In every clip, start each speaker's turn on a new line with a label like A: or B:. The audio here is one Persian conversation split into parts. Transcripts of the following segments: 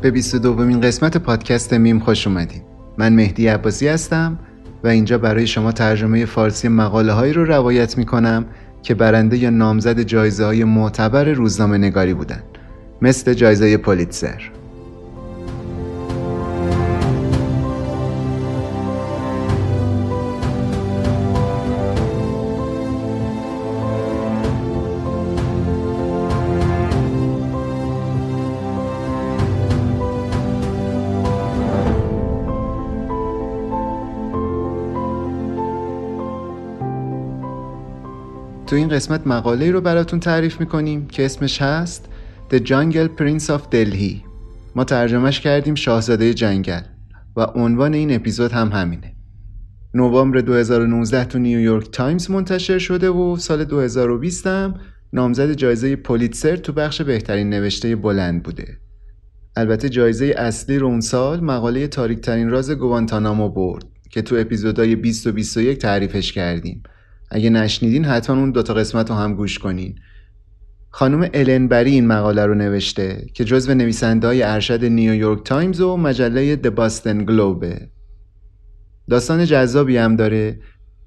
A: به 22 دومین قسمت پادکست میم خوش اومدید من مهدی عباسی هستم و اینجا برای شما ترجمه فارسی مقاله هایی رو روایت می کنم که برنده یا نامزد جایزه های معتبر روزنامه نگاری بودن. مثل جایزه پولیتزر. تو این قسمت مقاله رو براتون تعریف می‌کنیم که اسمش هست The Jungle Prince of Delhi. ما ترجمهش کردیم شاهزاده جنگل و عنوان این اپیزود هم همینه. نوامبر 2019 تو نیویورک تایمز منتشر شده و سال 2020 هم نامزد جایزه پولیتسر تو بخش بهترین نوشته بلند بوده. البته جایزه اصلی رو اون سال مقاله تاریک ترین راز گوانتانامو برد که تو اپیزودهای 20 و 21 تعریفش کردیم. اگه نشنیدین حتما اون دوتا قسمت رو هم گوش کنین. خانم الن بری این مقاله رو نوشته که جزو نویسنده های ارشد نیویورک تایمز و مجله The Boston Globe ه داستان جذابی هم داره.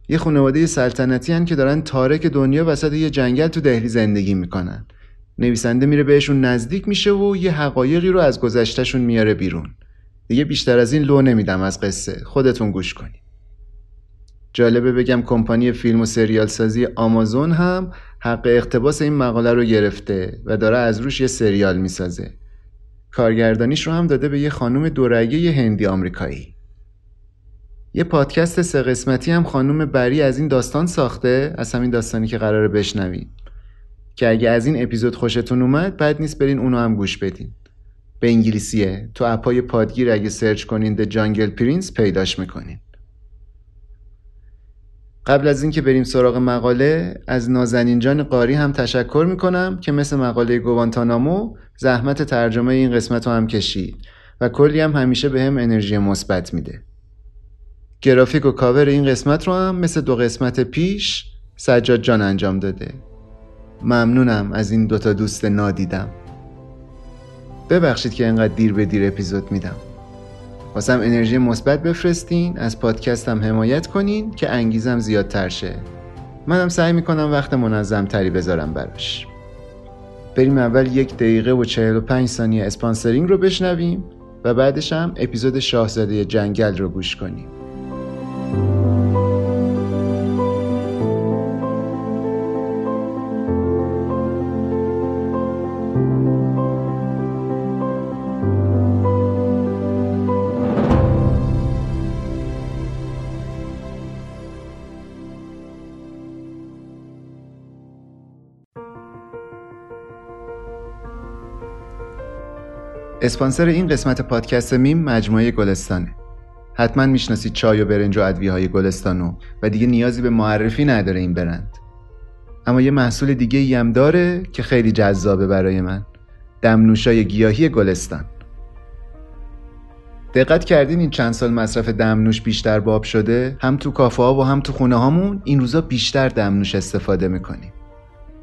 A: یه خانواده سلطنتی هن که دارن تارک دنیا وسط یه جنگل تو دهلی زندگی می‌کنن. نویسنده میره بهشون نزدیک میشه و یه حقایقی رو از گذشتهشون میاره بیرون. دیگه بیشتر از این لو نمیدم از قصه. خودتون گوش کنید جالبه بگم کمپانی فیلم و سریال سازی آمازون هم حق اقتباس این مقاله رو گرفته و داره از روش یه سریال می‌سازه. کارگردانیش رو هم داده به یه خانم دورگه هندی آمریکایی. یه پادکست سه قسمتی هم خانم بری از این داستان ساخته از همین داستانی که قراره بشنوید که اگه از این اپیزود خوشتون اومد بد نیست برین اونو هم گوش بدین. به انگلیسیه. تو اپای پادگیر اگه سرچ کنین The Jungle Prince پیداش می‌کنین. قبل از اینکه بریم سراغ مقاله از نازنین جان قاری هم تشکر می‌کنم که مثل مقاله گوانتانامو زحمت ترجمه این قسمت رو هم کشید و کلی هم همیشه به هم انرژی مثبت میده. گرافیک و کاور این قسمت رو هم مثل دو قسمت پیش سجاد جان انجام داده. ممنونم از این دوتا دوست نادیدم. ببخشید که انقدر دیر به دیر اپیزود میدم. واسم انرژی مثبت بفرستین از پادکستم حمایت کنین که انگیزم زیادتر شه. منم سعی می‌کنم وقت منظم تری بذارم براش. بریم اول یک دقیقه و 45 ثانیه اسپانسرینگ رو بشنویم و بعدش هم اپیزود شاهزاده جنگل رو گوش کنیم. اسپانسر این قسمت پادکست میم مجموعه گلستانه. حتما می‌شناسید چای و برنج و ادویه های گلستانو و دیگه نیازی به معرفی نداره این برند. اما یه محصول دیگه ای هم داره که خیلی جذابه برای من. دمنوشای گیاهی گلستان. دقت کردین این چند سال مصرف دمنوش بیشتر باب شده؟ هم تو کافه ها و هم تو خونه هامون این روزا بیشتر دمنوش استفاده می‌کنیم.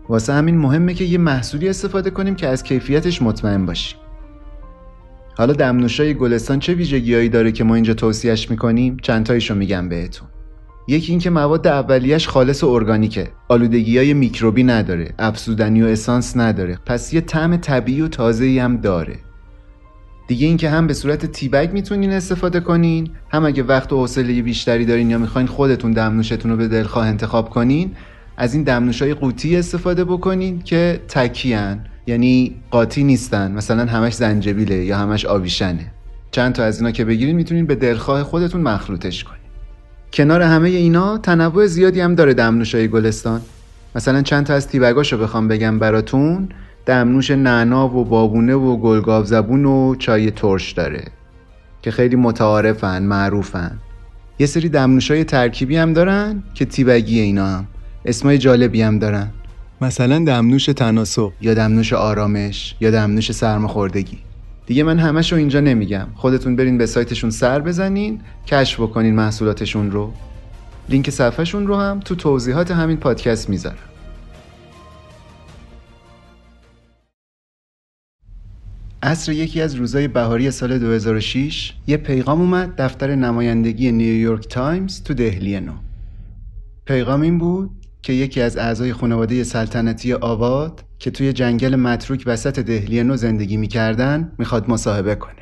A: واسه همین مهمه که یه محصولی استفاده کنیم که از کیفیتش مطمئن باشیم. حالا دمنوشای گلستان چه ویژگیهایی داره که ما اینجا توصیهش می‌کنیم؟ چند تایشو میگم بهتون. یکی اینکه مواد اولیش خالص و ارگانیکه. آلودگی های میکروبی نداره. افزودنی و اسانس نداره. پس یه طعم طبیعی و تازه هم داره. دیگه اینکه هم به صورت تیبگ می‌تونین استفاده کنین هم اگه وقت و حوصله بیشتری دارین یا می‌خواین خودتون دمنوشتون رو به دلخواه انتخاب کنین از این دمنوشای قوطی استفاده بکنین که تکیان یعنی قاطی نیستن. مثلا همش زنجبیله یا همش آویشنه چند تا از اینا که بگیرین می‌تونین به دلخواه خودتون مخلوطش کنین کنار همه اینا تنوع زیادی هم داره دمنوشای گلستان. مثلا چند تا از تیبگاشو بخوام بگم براتون. دمنوش نعنا و بابونه و گلگاو زبون و چای ترش داره که خیلی متعارفن معروفن. یه سری دمنوشای ترکیبی هم دارن که tea bag ی اینا هم. اسمای جالبی هم دارن. مثلا دمنوش تناسب یا دمنوش آرامش یا دمنوش سرماخوردگی. دیگه من همش رو اینجا نمیگم. خودتون برین به سایتشون سر بزنین کشف بکنین محصولاتشون رو. لینک صفحهشون رو هم تو توضیحات همین پادکست می‌ذارم. عصر یکی از روزای بهاری سال 2006 یه پیغام اومد دفتر نمایندگی نیویورک تایمز تو دهلی نو. پیغام این بود که یکی از اعضای خانواده سلطنتی اود که توی جنگل متروک وسط دهلی نو زندگی می‌کردن می‌خواد مصاحبه کنه.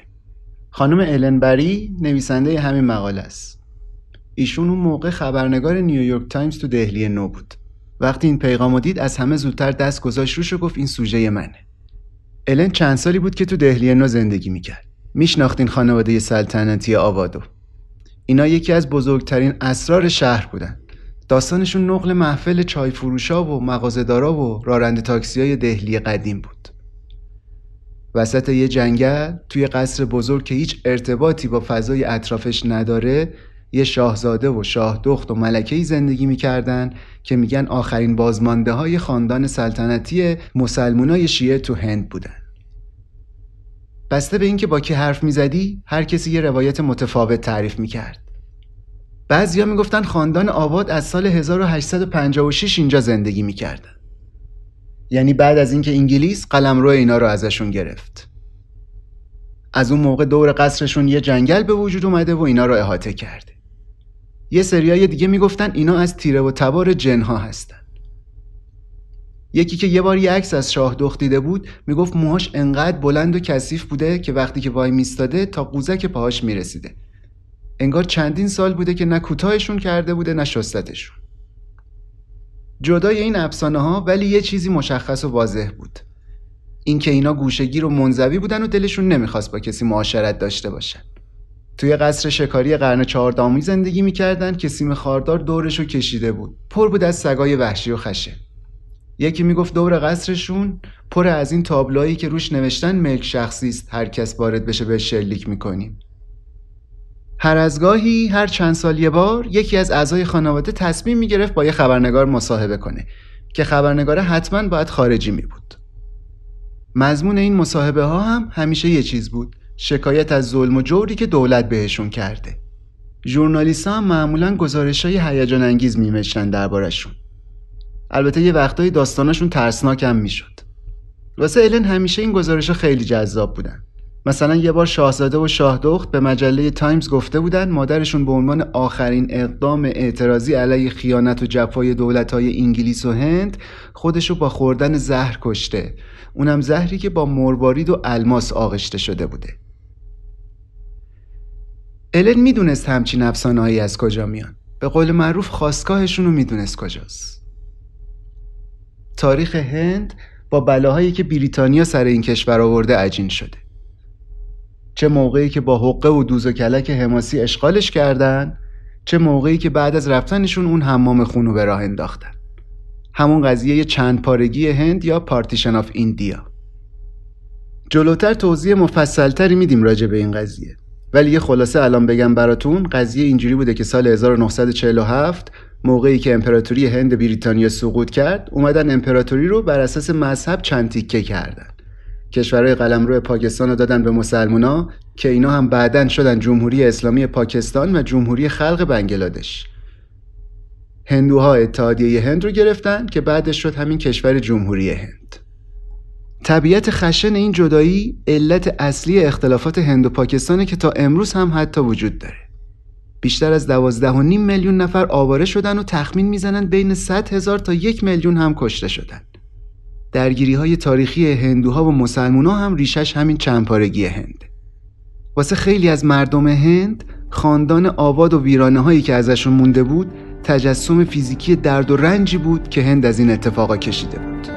A: خانم الن بری نویسنده همین مقاله است. ایشون اون موقع خبرنگار نیویورک تایمز تو دهلی نو بود. وقتی این پیغام دید از همه زودتر دست گذاشت روش و گفت این سوژه منه. الن چند سالی بود که تو دهلی نو زندگی می‌کرد. میشناختین خانواده سلطنتی اودو. اینا یکی از بزرگترین اسرار شهر بودن. داستانشون نقل محفل چای فروشا و مغازه‌دارا و راننده تاکسی های دهلی قدیم بود. وسط یه جنگل توی قصر بزرگ که هیچ ارتباطی با فضای اطرافش نداره یه شاهزاده و شاه دخت و ملکهی زندگی می‌کردن که میگن آخرین بازمانده های خاندان سلطنتی مسلمونای شیعه تو هند بودن. بسته به اینکه با کی حرف می‌زدی هر کسی یه روایت متفاوت تعریف می‌کرد. بعضیا می‌گفتن خاندان آباد از سال 1856 اینجا زندگی می‌کردن. یعنی بعد از اینکه انگلیس قلمرو اینا رو ازشون گرفت. از اون موقع دور قصرشون یه جنگل به وجود اومده و اینا رو احاطه کرده. یه سریای دیگه می‌گفتن اینا از تیره و تبار جنها هستن. یکی که یه بار یه عکس از شاه دخت دیده بود می‌گفت موهاش انقدر بلند و کثیف بوده که وقتی که وای میستاده تا قوزک پاهاش می‌رسیده. انگار چندین سال بوده که نه کوتاهشون کرده بوده نه شستتشون. جدای این افسانه ها ولی یه چیزی مشخص و واضح بود. اینکه اینا گوشگیر و منزوی بودن و دلشون نمی‌خواست با کسی معاشرت داشته باشن. توی قصر شکاری قرن چهاردهمی زندگی می‌کردن که سیم خاردار دورشو کشیده بود. پر بود از سگای وحشی و خشه. یکی می‌گفت دور قصرشون پر از این تابلوهایی که روش نوشتن ملک شخصی است. هر کس وارد بشه به شلیک می‌کنیم. هر از گاهی هر چند سال یه بار یکی از اعضای خانواده تصمیم می‌گرفت با یه خبرنگار مصاحبه کنه که خبرنگاره حتما باید خارجی می بود. مضمون این مصاحبه ها هم همیشه یه چیز بود شکایت از ظلم و جوری که دولت بهشون کرده. ژورنالیست هم معمولا گزارش های هیجان انگیز دربارشون البته یه وقتایی داستانشون ترسناک هم می‌شد. واسه الن همیشه این گزارش ها خیلی جذاب بودن. مثلا یه بار شاهزاده و شاهدخت به مجله تایمز گفته بودن مادرشون به عنوان آخرین اقدام اعتراضی علیه خیانت و جفای دولتهای انگلیس و هند خودشو با خوردن زهر کشته. اونم زهری که با مروارید و الماس آغشته شده بوده. الن می‌دونست همچین افسانه‌ای از کجا میان. به قول معروف خاستگاهشون رو می‌دونست کجاست. تاریخ هند با بلاهایی که بریتانیا سر این کشور آورده عجین شده. چه موقعی که با حقه و دوز و کلک حماسی اشغالش کردن چه موقعی که بعد از رفتنشون اون حمام خونو به راه انداختن. همون قضیه چند پارگی هند یا Partition of India. جلوتر توضیح مفصلتری میدیم راجع به این قضیه. ولی یه خلاصه الان بگم براتون قضیه اینجوری بوده که سال 1947 موقعی که امپراتوری هند بریتانیا سقوط کرد اومدن امپراتوری رو بر اساس مذهب چند تیکه کردن. کشورهای قلمرو پاکستان رو دادن به مسلمونا که اینا هم بعدا شدن جمهوری اسلامی پاکستان و جمهوری خلق بنگلادش. هندوها اتحادیه هند رو گرفتن که بعدش شد همین کشور جمهوری هند. طبیعت خشن این جدایی علت اصلی اختلافات هند و پاکستانه که تا امروز هم حتی وجود داره. بیشتر از دوازده و نیم میلیون نفر آواره شدن و تخمین می‌زنن بین 100 هزار تا یک میلیون هم کشته شدن. درگیری های تاریخی هندوها و مسلمونا هم ریشش همین چندپارگی هند. واسه خیلی از مردم هند خاندان آباد و ویرانه هایی که ازشون مونده بود تجسم فیزیکی درد و رنجی بود که هند از این اتفاقا کشیده بود.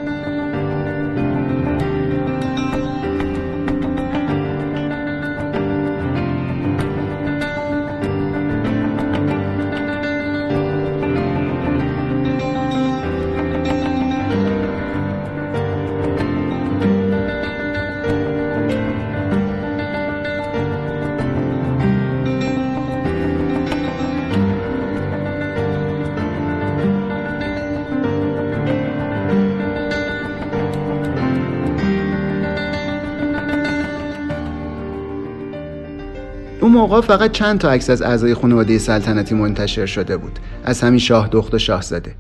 A: موقع فقط چند تا عکس از اعضای خانواده سلطنتی منتشر شده بود. از همین شاه دخت و شاهزاده.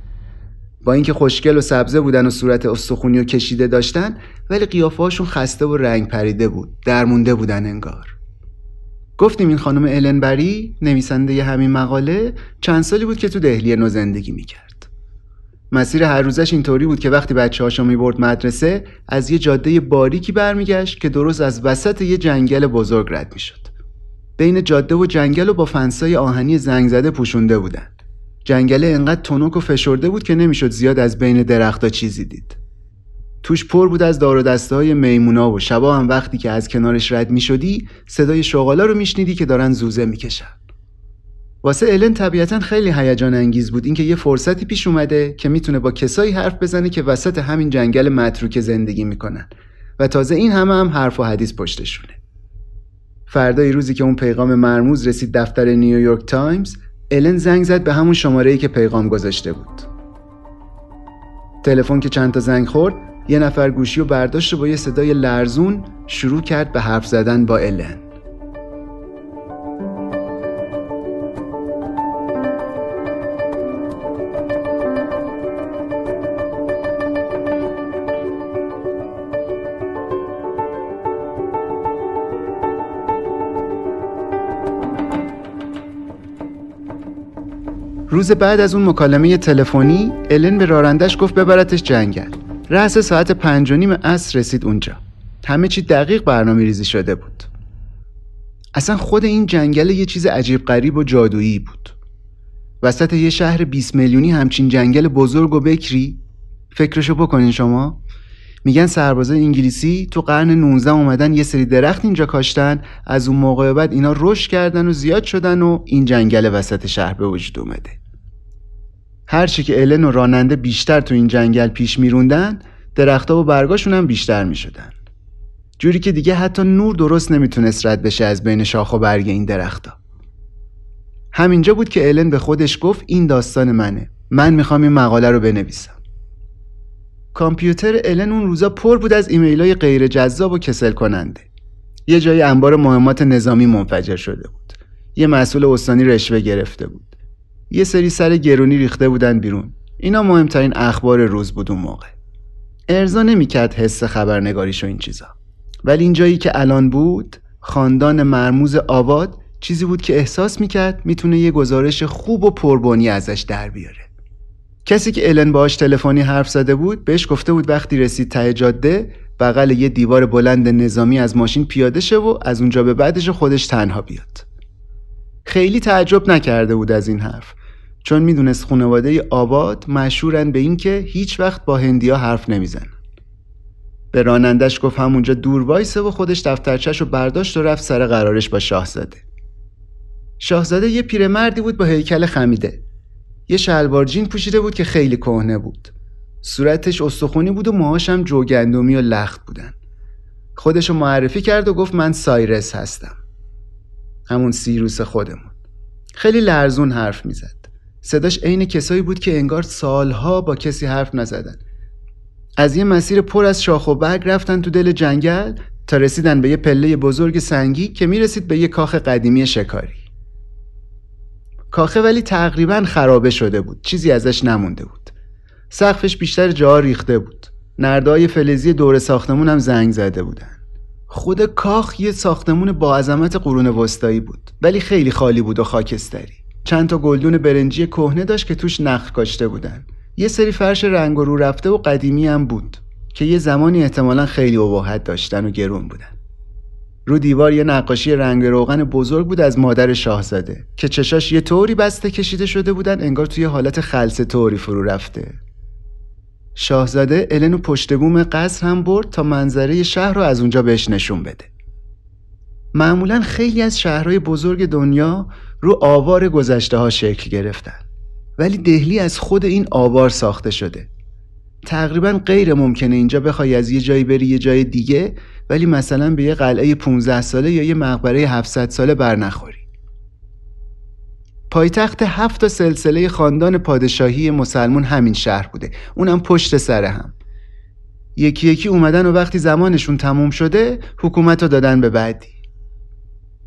A: با اینکه خوشگل و سبزه بودن و صورت استخونی و کشیده داشتن ولی قیافه‌هاشون خسته و رنگ پریده بود. درمونده بودن انگار. گفتیم این خانم الن بری نویسنده همین مقاله چند سالی بود که تو دهلی نو زندگی می‌کرد. مسیر هر روزش اینطوری بود که وقتی بچه هاشو می‌برد مدرسه از یه جاده باریکی برمیگشت که درست از وسط یه جنگل بزرگ رد می‌شد. بین جاده و جنگل و با فنسای آهنی زنگ زده پوشونده بودن جنگله انقدر تنک و فشرده بود که نمی‌شد زیاد از بین درختها چیزی دید. توش پر بود از دار و دسته های میمونا و شبا هم وقتی که از کنارش رد می شدی صدای شغالا رو میشنیدی که دارن زوزه می‌کشن. واسه الن طبیعتا خیلی هیجان انگیز بود. اینکه یه فرصتی پیش اومده که می‌تونه با کسایی حرف بزنه که وسط همین جنگل متروکه زندگی می‌کنن. و تازه این همه هم حرف و حدیث پشتشونه. فردای روزی که اون پیغام مرموز رسید دفتر نیویورک تایمز الن زنگ زد به همون شماره‌ای که پیغام گذاشته بود. تلفن که چند تا زنگ خورد یه نفر گوشی و برداشت و با یه صدای لرزون شروع کرد به حرف زدن با الن. روز بعد از اون مکالمه تلفنی الن به رارندش گفت ببرتش جنگل. رأس ساعت پنج و نیم عصر رسید اونجا. همه چی دقیق برنامه ریزی شده بود. اصلا خود این جنگل یه چیز عجیب غریب و جادویی بود. وسط یه شهر 20 میلیونی همچین جنگل بزرگ و بکری؟ فکرشو بکنین شما. میگن سربازای انگلیسی تو قرن 19 اومدن یه سری درخت اینجا کاشتن از اون موقع بعد اینا رشد کردن و زیاد شدن و این جنگل وسط شهر به وجود اومده. هرچی که الن و راننده بیشتر تو این جنگل پیش میروندن درختها و برگاشون هم بیشتر می‌شدن. جوری که دیگه حتی نور درست نمی‌تونست رد بشه از بین شاخ و برگ این درختها. همینجا بود که الن به خودش گفت این داستان منه. من می‌خوام این مقاله رو بنویسم. کامپیوتر الن اون روزا پر بود از ایمیل های غیر جذاب و کسل کننده یه جای انبار مهمات نظامی منفجر شده بود. یه مسئول استانی رشوه گرفته بود. یه سری سر گرونی ریخته بودن بیرون. اینا مهمترین اخبار روز بود اون موقع. ارزا نمی‌کرد حس خبرنگاریش و این چیزا. ولی این جایی که الان بود خاندان مرموز آباد چیزی بود که احساس می‌کرد می‌تونه یه گزارش خوب و پربانی ازش در بیاره. کسی که الن باهاش تلفنی حرف زده بود بهش گفته بود وقتی رسید ته جاده بغل یه دیوار بلند نظامی از ماشین پیاده شه و از اونجا به بعدش خودش تنها بیاد. خیلی تعجب نکرده بود از این حرف. چون می‌دونست خانواده آباد مشهورن به اینکه هیچ وقت با هندیا حرف نمی‌زنن به رانندش گفت همونجا دور وایسه و خودش دفترچش رو برداشت و رفت سر قرارش با شاهزاده. شاهزاده یه پیرمردی بود با هیکل خمیده. یه شلوار جین پوشیده بود که خیلی کهنه بود. صورتش استخونی بود و موهاش هم جوگندمی و لخت بودن. خودشو معرفی کرد و گفت من سایرس هستم. همون سیروس خودمون. خیلی لرزون حرف می‌زد. صداش عین کسایی بود که انگار سالها با کسی حرف نزدن. از یه مسیر پر از شاخ و برگ رفتن تو دل جنگل تا رسیدن به یه پله بزرگ سنگی که می‌رسید به یه کاخ قدیمی شکاری. کاخه ولی تقریبا خرابه شده بود چیزی ازش نمونده بود. سقفش بیشتر جا ریخته بود. نردای فلزی دور ساختمون هم زنگ زده بودن. خود کاخ یه ساختمون با عظمت قرون وسطایی بود ولی خیلی خالی بود و خاکستری. چند تا گلدون برنجی کهنه داشت که توش نخ کاشته بودن. یه سری فرش رنگ و رو رفته و قدیمی هم بود که یه زمانی احتمالا خیلی ابهت داشتن و گرون بودن. رو دیوار یه نقاشی رنگ روغن بزرگ بود از مادر شاهزاده که چشاش یه طوری بسته کشیده شده بودن انگار توی حالت خلصه طوری فرو رفته. شاهزاده الن و پشت بوم قصر هم برد تا منظره شهر رو از اونجا بهش نشون بده. معمولا خیلی از شهرهای بزرگ دنیا رو آوار گذشته ها شکل گرفتن. ولی دهلی از خود این آوار ساخته شده. تقریبا غیر ممکنه اینجا بخوای از یه جایی بری یه جای دیگه ولی مثلا به یه قلعه 15 ساله یا یه مقبره 700 ساله برنخوری پایتخت هفت سلسله خاندان پادشاهی مسلمون همین شهر بوده. اونم پشت سر هم. یکی یکی اومدن و وقتی زمانشون تموم شده حکومت رو دادن به بعدی.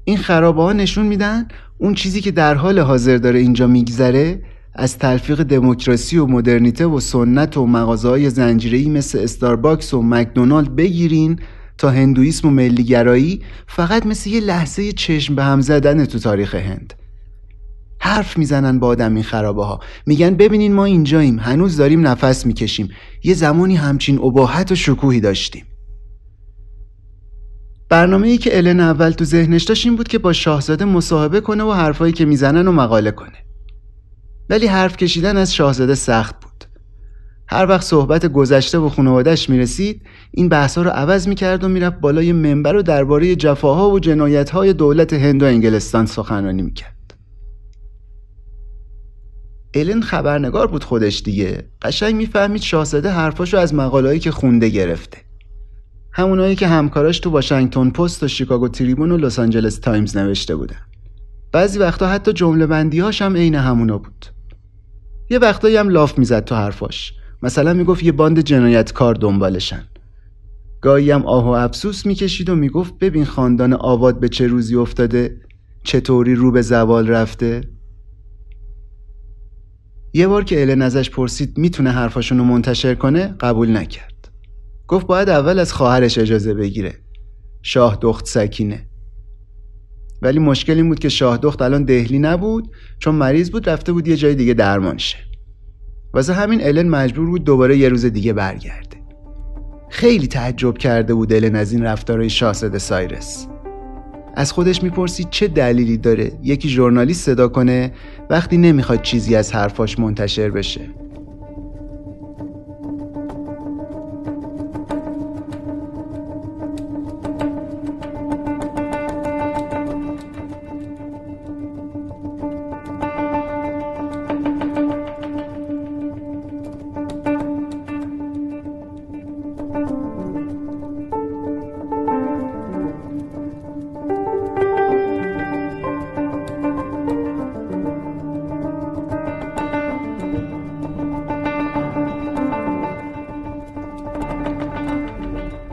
A: این خرابه ها نشون میدن اون چیزی که در حال حاضر داره اینجا میگذره از تلفیق دموکراسی و مدرنیته و سنت و مغازه های زنجیره‌ای مثل استارباکس و مکدونالد بگیرین تا هندویسم و ملیگرایی فقط مثل یه لحظه چشم به هم زدن تو تاریخ هند. حرف می‌زنن با آدم این خرابه ها میگن ببینین ما اینجاییم هنوز داریم نفس می‌کشیم. یه زمانی همچین اباحت و شکوهی داشتیم. برنامه ای که الن اول تو ذهنش داشت این بود که با شاهزاده مصاحبه کنه و حرفایی که می‌زنن و مقاله کنه. ولی حرف کشیدن از شاهزاده سخت بود. هر وقت صحبت گذشته و خانوادش می‌رسید این بحثا رو عوض می‌کرد و می‌رفت بالای منبر و درباره جفاها و جنایتهای دولت هند و انگلستان سخنرانی می‌کرد. الن خبرنگار بود خودش دیگه. قشنگ می‌فهمید شاهزاده حرفاشو از مقالهایی که خونده گرفته. همونایی که همکاراش تو واشنگتن پست و شیکاگو تریبون و لس آنجلس تایمز نوشته بودن. بعضی وقتا حتی جمله بندیهاش هم عین همونا بود. یه وقتایی هم لاف می‌زد تو حرفاش. مثلا می‌گفت یه باند جنایتکار دنبالشن. گاهی هم آه و افسوس می‌کشید و می‌گفت ببین خاندان اود به چه روزی افتاده؟ چطوری رو به زوال رفته؟ یه بار که الن ازش پرسید می‌تونه حرفاشون منتشر کنه؟ قبول نکرد. گفت باید اول از خواهرش اجازه بگیره. شاه دخت سکینه. ولی مشکل این بود که شاه دخت الان دهلی نبود چون مریض بود رفته بود یه جای دیگه درمان شه واسه همین الن مجبور بود دوباره یه روز دیگه برگرده. خیلی تعجب کرده بود الن از این رفتارهای شاهزاده سایرس. از خودش می‌پرسید چه دلیلی داره؟ یکی ژورنالیست صدا کنه وقتی نمی‌خواد چیزی از حرفاش منتشر بشه.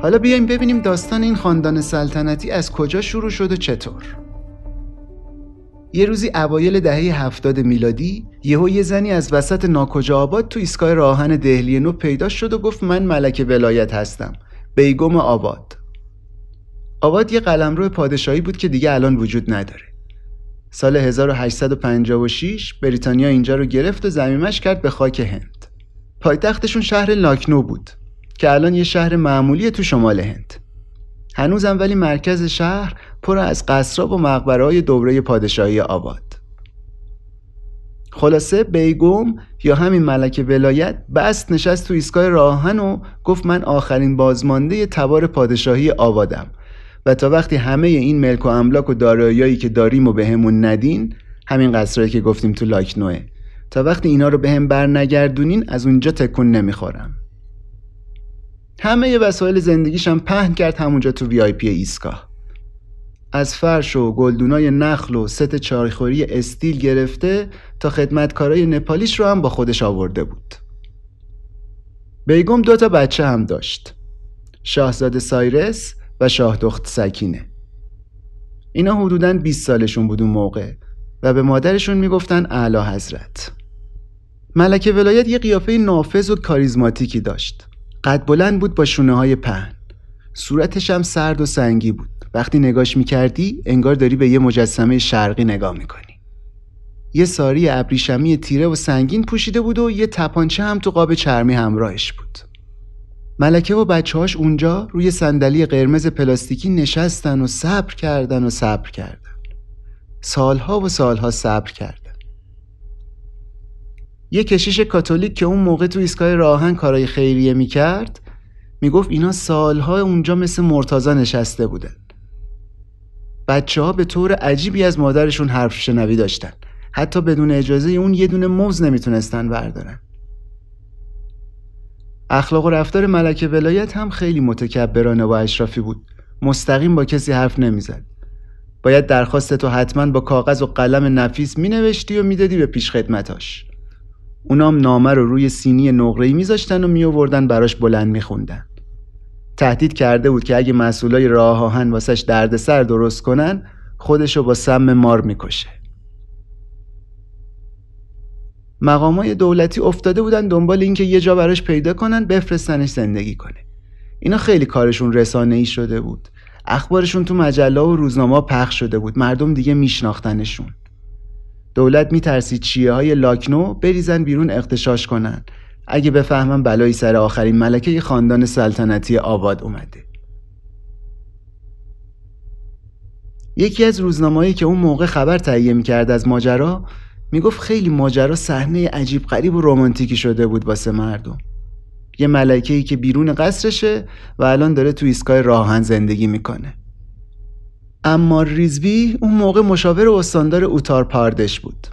A: حالا بیایم ببینیم داستان این خاندان سلطنتی از کجا شروع شد و چطور. یه روزی اوایل دهه هفتاد میلادی یهو یه زنی از وسط ناکجا آباد تو ایستگاه راهن دهلی نو پیدا شد و گفت من ملک ولایت هستم بیگم آباد. آباد یه قلمرو پادشاهی بود که دیگه الان وجود نداره. سال 1856 بریتانیا اینجا رو گرفت و زمیمش کرد به خاک هند. پایتختشون شهر لاکنو بود. که الان یه شهر معمولی تو شمال هند. هنوزم ولی مرکز شهر پر از قصرها و مقبرهای دوره پادشاهی آباد. خلاصه بیگم یا همین ملک ولایت بست نشست تو ایستگاه راهن و گفت من آخرین بازمانده تبار پادشاهی آبادم. و تا وقتی همه این ملک و املاک و داراییایی که داریم و بهمون ندین همین قصرهایی که گفتیم تو لاکنو تا وقتی اینا رو به هم بر نگردونین از اونجا تکون نمی‌خورم. همه وسایل زندگیشم پهن کرد همونجا تو VIP ایستگاه. از فرش و گلدونای نخل و ست چای‌خوری استیل گرفته تا خدمتکارای نپالیش رو هم با خودش آورده بود. بیگم دو تا بچه هم داشت. شاهزاده سایرس و شاه دخت سکینه. اینا حدوداً 20 سالشون بود اون موقع و به مادرشون می‌گفتن اعلی حضرت ملکه ولایت یه قیافه نافذ و کاریزماتیکی داشت. قد بلند بود با شونه های پهن. صورتش هم سرد و سنگی بود. وقتی نگاش می‌کردی انگار داری به یه مجسمه شرقی نگاه می‌کنی. یه ساری ابریشمی تیره و سنگین پوشیده بود و یه تپانچه هم تو قاب چرمی همراهش بود. ملکه و بچه‌هاش اونجا روی صندلی قرمز پلاستیکی نشستن و صبر کردن و صبر کردن. سالها و سالها صبر کردن. یه کشیش کاتولیک که اون موقع تو ایستگاه راهن کارای خیریه می‌کرد می‌گفت اینا سالها اونجا مثل مرتازا نشسته بودن. بچه ها به طور عجیبی از مادرشون حرف شنوی داشتن. حتی بدون اجازه اون یه دونه موز نمی‌تونستن بردارن. اخلاق و رفتار ملکه ولایت هم خیلی متکبرانه و اشرافی بود. مستقیم با کسی حرف نمی‌زد. باید درخواست تو حتما با کاغذ و قلم نفیس مینوشتی و می‌دادی به پیش خدمتاش. اونام نامه رو روی سینی نقره‌ای میذاشتن و میآوردن براش بلند میخوندن. تهدید کرده بود که اگه مسئولای راه آهن واسش دردسر درست کنن خودشو با سم مار می‌کشه. مقامای دولتی افتاده بودن دنبال اینکه یه جا براش پیدا کنن بفرستنش زندگی کنه. اینا خیلی کارشون رسانه ای شده بود. اخبارشون تو مجله و روزنامه پخش شده بود. مردم دیگه میشناختنشون. دولت میترسید چیه های لاکنو بریزن بیرون اختشاش کنن. اگه بفهمم بلایی سر آخرین ملکه خاندان سلطنتی آباد اومده. یکی از روزنامه‌ای که اون موقع خبر تهیه می‌کرد از ماجرا می‌گفت خیلی ماجرا صحنه عجیب غریب و رمانتیکی شده بود واسه مردم. یه ملکه ای که بیرون قصرشه و الان داره تو ایستگاه راهن زندگی می‌کنه. اما ریزبی اون موقع مشاور استاندار اوتار پاردش بود.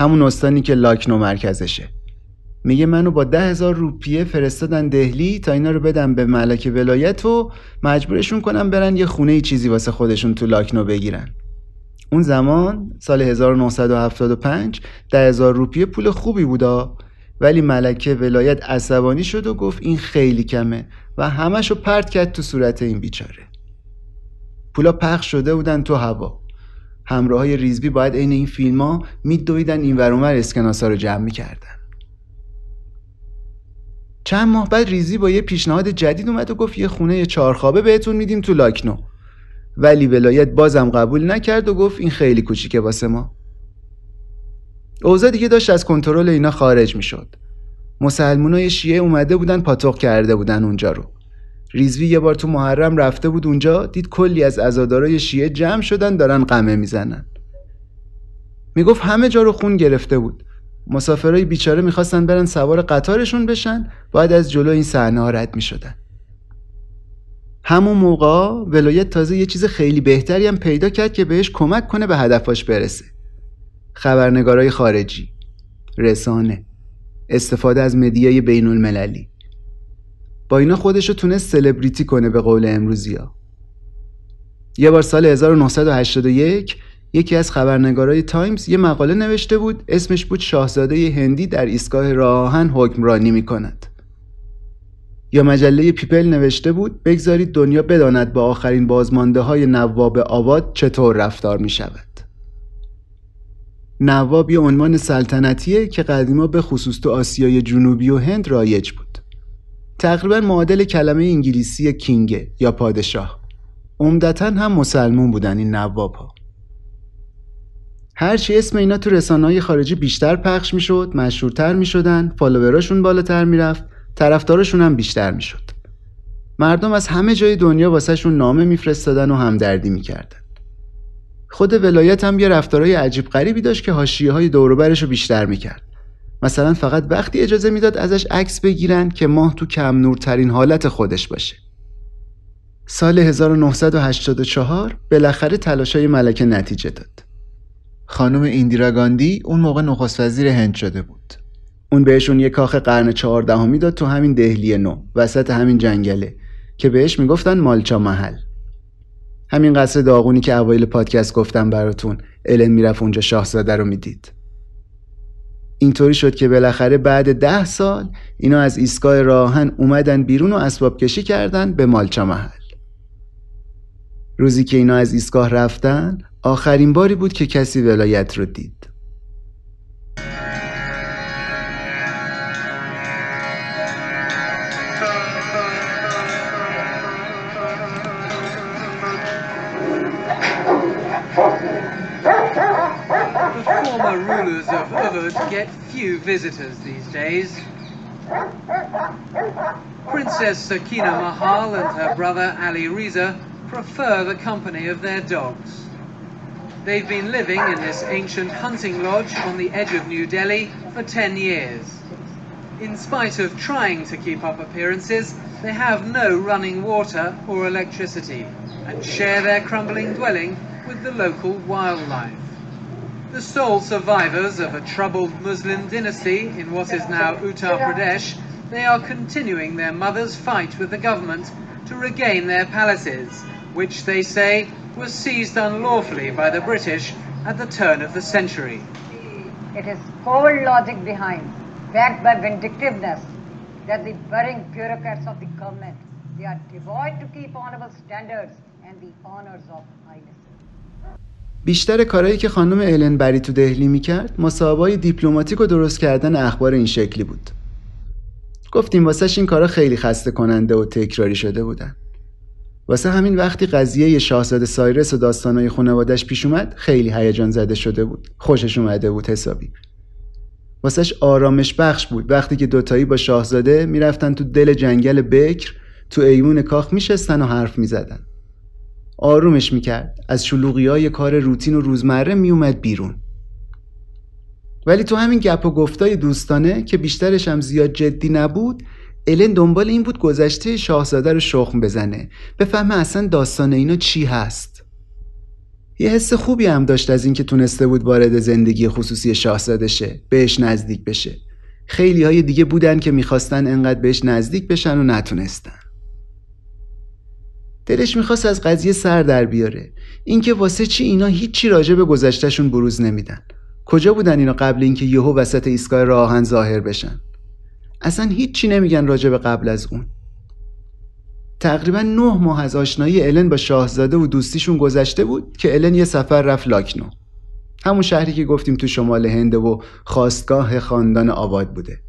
A: همون استانی که لاکنو مرکزشه. میگه منو با ده هزار روپیه فرستادن دهلی تا اینا رو بدم به ملک ولایت و مجبورشون کنم برن یه خونه ای چیزی واسه خودشون تو لاکنو بگیرن. اون زمان سال 1975 ده هزار روپیه پول خوبی بودا ولی ملکه ولایت عصبانی شد و گفت این خیلی کمه و همشو پرت کرد تو صورت این بیچاره. پولا پخش شده بودن تو هوا. همراه های ریزبی باید عین این فیلم ها میدویدن این ورومر اسکناسا رو جمع می‌کردن. چند ماه بعد ریزی با یه پیشنهاد جدید اومد و گفت یه خونه چهارخوابه بهتون میدیم تو لاکنو. ولی ولایت بازم قبول نکرد و گفت این خیلی کوچیکه واسه ما. اوضاع دیگه داشت از کنترل اینا خارج می‌شد. مسلمونای شیعه اومده بودن پاتوق کرده بودن اونجا رو. ریزوی یه بار تو محرم رفته بود اونجا دید کلی از عزادارای شیعه جمع شدن دارن قمه می‌زنن. می‌گفت همه جا رو خون گرفته بود. مسافرای بیچاره می‌خواستن برن سوار قطارشون بشن باید از جلو این صحنه ها رد می‌شدن. همون موقع ولایت تازه یه چیز خیلی بهتری هم پیدا کرد که بهش کمک کنه به هدفاش برسه. خبرنگارای خارجی. رسانه. استفاده از media ی بین المللی با اینا خودشو تونست سلبریتی کنه به قول امروزی ها. یه بار سال 1981 یکی از خبرنگارای تایمز یه مقاله نوشته بود اسمش بود شاهزاده هندی در ایستگاه راه‌آهن حکمرانی می کند یا مجله پیپل نوشته بود بگذارید دنیا بداند با آخرین بازمانده های نواب اود چطور رفتار می شود نواب یه عنوان سلطنتیه که قدیما به خصوص تو آسیای جنوبی و هند رایج بود. تقریبا معادل کلمه انگلیسی کینگه یا پادشاه. عمدتا هم مسلمون بودن این نواب ها. هرچی اسم اینا تو رسانه خارجی بیشتر پخش می‌شد مشهورتر می‌شدن فالووراشون بالاتر می‌رفت طرفدارشون هم بیشتر می‌شد. مردم از همه جای دنیا واسهشون نامه میفرستادن و همدردی می‌کردن. خود ولایت هم یه رفتارهای عجیب غریبی داشت که حاشیه های دوروبرش رو بیشتر می‌کرد. مثلا فقط وقتی اجازه می‌داد ازش عکس بگیرن که ماه تو کم نورترین حالت خودش باشه. سال 1984 بالاخره تلاشای ملکه نتیجه داد. خانم ایندیرا گاندی اون موقع نخست وزیر هند شده بود. اون بهشون یه کاخ قرن چهاردهمی داد تو همین دهلی نو وسط همین جنگله که بهش می‌گفتن مالچا محل. همین قصر داغونی که اوایل پادکست گفتم براتون الن می‌رفت اونجا شاهزاده رو می‌دید. اینطوری شد که بالاخره بعد ده سال اینا از ایستگاه راهن اومدن بیرون و اسباب کشی کردن به مالچا محل. روزی که اینا از ایستگاه رفتن آخرین باری بود که کسی ولایت رو دید.
B: Get few visitors these days. Princess Sakina Mahal and her brother Ali Riza prefer the company of their dogs. They've been living in this ancient hunting lodge on the edge of New Delhi for 10 years. In spite of trying to keep up appearances, they have no running water or electricity and share their crumbling dwelling with the local wildlife. The sole survivors of a troubled Muslim dynasty in what is now Uttar Pradesh, they are continuing their mother's fight with the government to regain their palaces, which they say was seized unlawfully by the British at the turn of the century.
C: It is cold logic behind, backed by vindictiveness, that the budding bureaucrats of the government, they are devoid to keep honorable standards and the honors of highness.
A: بیشتر کارهایی که خانم الن بری تو دهلی می‌کرد مصاحبه دیپلماتیک و درست کردن اخبار این شکلی بود. گفتیم واسهش این کارا خیلی خسته کننده و تکراری شده بودن. واسه همین وقتی قضیه شاهزاده سایرس و داستانهای خانوادش پیش اومد خیلی هیجان زده شده بود. خوشش اومده بود حسابی. واسهش آرامش بخش بود. وقتی که دوتایی با شاهزاده می‌رفتن تو دل جنگل بکر تو ایمون کاخ میشستن و حرف می‌زدن. آرومش می‌کرد. از شلوغی های کار روتین و روزمره میومد بیرون. ولی تو همین گپ و گفتای دوستانه که بیشترش هم زیاد جدی نبود الن دنبال این بود گذشته شاهزاده رو شخم بزنه. بفهمه اصلا داستان اینا چی هست. یه حس خوبی هم داشت از اینکه تونسته بود وارد زندگی خصوصی شاهزاده شه بهش نزدیک بشه. خیلی های دیگه بودن که می‌خواستن انقدر بهش نزدیک بشن و نتونستن. دلش می‌خواست از قضیه سر در بیاره. اینکه واسه چی اینا هیچی راجع به گذشتهشون بروز نمیدن. کجا بودن اینا قبل اینکه یهو وسط ایستگاه راهن ظاهر بشن؟ اصلا هیچی نمیگن راجع به قبل از اون. تقریبا نه ماه از آشنایی الن با شاهزاده و دوستیشون گذشته بود که الن یه سفر رفت لاکنو. همون شهری که گفتیم تو شمال هند و خواستگاه خاندان آباد بوده.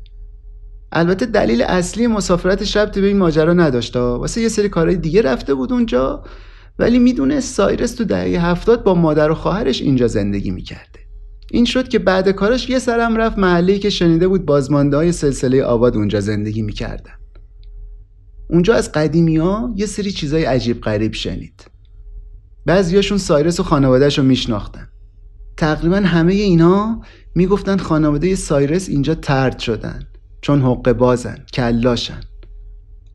A: البته دلیل اصلی مسافرت شب به این ماجرا نداشته واسه یه سری کارهای دیگه رفته بود اونجا ولی می‌دونه سایرس تو دهه هفتاد با مادر و خواهرش اینجا زندگی می‌کرده. این شد که بعد کارش یه سرم رفت محلی که شنیده بود بازمانده های سلسله آباد اونجا زندگی می‌کردن. اونجا از قدیمی ها یه سری چیزای عجیب غریب شنید. بعضیاشون سایرس و خانوادهش رو میشناختن. تقریبا همه اینا می‌گفتن خانواده سایرس اینجا ترد شدن. چون حق بازن کلاشن.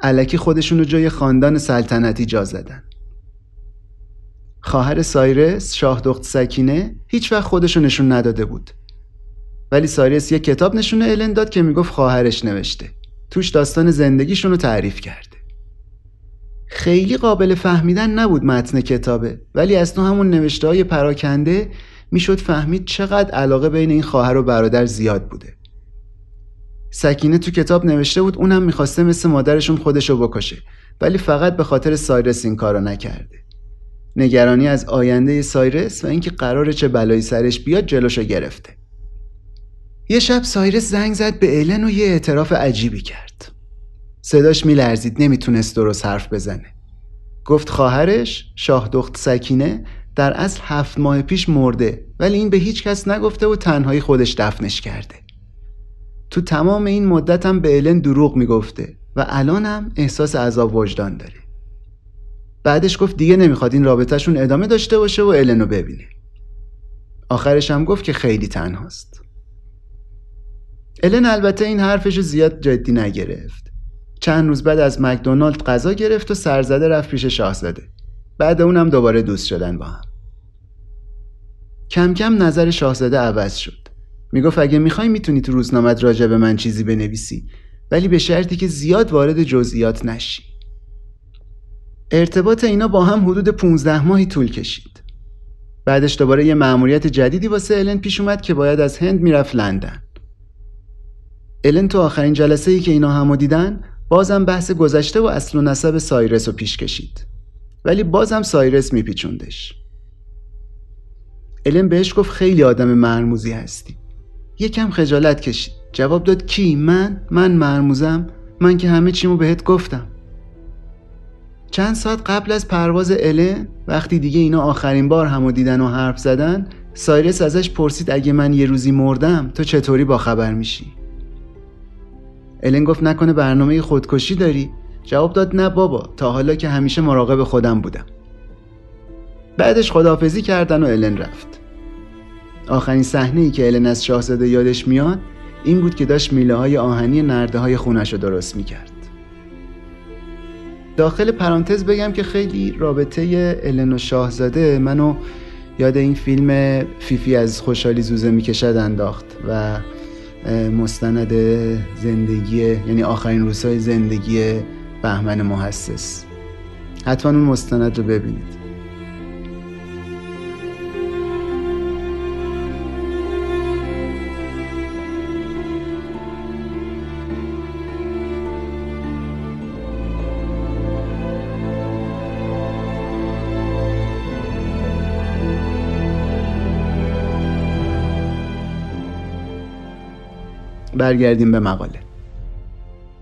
A: علکی رو جای خاندان سلطنتی جا زدن. خواهر سایرس شاه دخت سکینه هیچ وقت خودشو نشون نداده بود. ولی سایرس یه کتاب نشونه الن داد که می‌گفت خواهرش نوشته. توش داستان زندگیشون رو تعریف کرده. خیلی قابل فهمیدن نبود متن کتابه ولی از تو همون نوشته های پراکنده می‌شد فهمید چقدر علاقه بین این خواهر و برادر زیاد بوده. سکینه تو کتاب نوشته بود اونم می‌خواسته مثل مادرشون خودشو بکشه ولی فقط به خاطر سایرس این کارو نکرده. نگرانی از آینده سایرس و اینکه قراره چه بلایی سرش بیاد جلوشو گرفته. یه شب سایرس زنگ زد به ایلن و یه اعتراف عجیبی کرد. صداش میلرزید نمی‌تونست درست حرف بزنه. گفت خواهرش شاه دخت سکینه در اصل هفت ماه پیش مرده ولی این به هیچ کس نگفته و تنهایی خودش دفنش کرده. تو تمام این مدت هم به الن دروغ می‌گفته و الانم احساس عذاب وجدان داره. بعدش گفت دیگه نمی‌خواد این رابطهشون ادامه داشته باشه و النو ببینه. آخرش هم گفت که خیلی تنهاست. الن البته این حرفش زیاد جدی نگرفت. چند روز بعد از مکدونالد غذا گرفت و سرزده رفت پیش شاهزاده. بعد اونم دوباره دوست شدن با هم. کم کم نظر شاهزاده عوض شد. می‌گفت اگه می‌خوای می‌تونی تو روزنامت راجع به من چیزی بنویسی ولی به شرطی که زیاد وارد جزئیات نشی. ارتباط اینا با هم حدود 15 ماهی طول کشید. بعدش دوباره یه مأموریت جدیدی واسه الن پیش اومد که باید از هند می‌رفت لندن. الن تو آخرین جلسه ای که اینا همو دیدن بازم بحث گذشته و اصل و نسب سایرس رو پیش کشید. ولی بازم سایرس میپیچوندش. الن بهش گفت خیلی آدم مرموزی هستی. یکم خجالت کشید جواب داد کی؟ من؟ من مرموزم. من که همه چیمو بهت گفتم. چند ساعت قبل از پرواز الن وقتی دیگه اینا آخرین بار همو دیدن و حرف زدن سایرس ازش پرسید اگه من یه روزی مردم تو چطوری با خبر میشی؟ الن گفت نکنه برنامه خودکشی داری؟ جواب داد نه بابا تا حالا که همیشه مراقب خودم بودم. بعدش خداحافظی کردن و الن رفت. آخرین صحنه ای که الن از شاهزاده یادش میاد این بود که داشت میله های آهنی نرده های خونش رو درست می‌کرد. داخل پرانتز بگم که خیلی رابطه الن و شاهزاده منو یاد این فیلم فیفی از خوشحالی زوزه می‌کشد انداخت و مستند زندگی یعنی آخرین روزهای زندگی بهمن محسس حتما اون مستند رو ببینید. برگردیم به مقاله.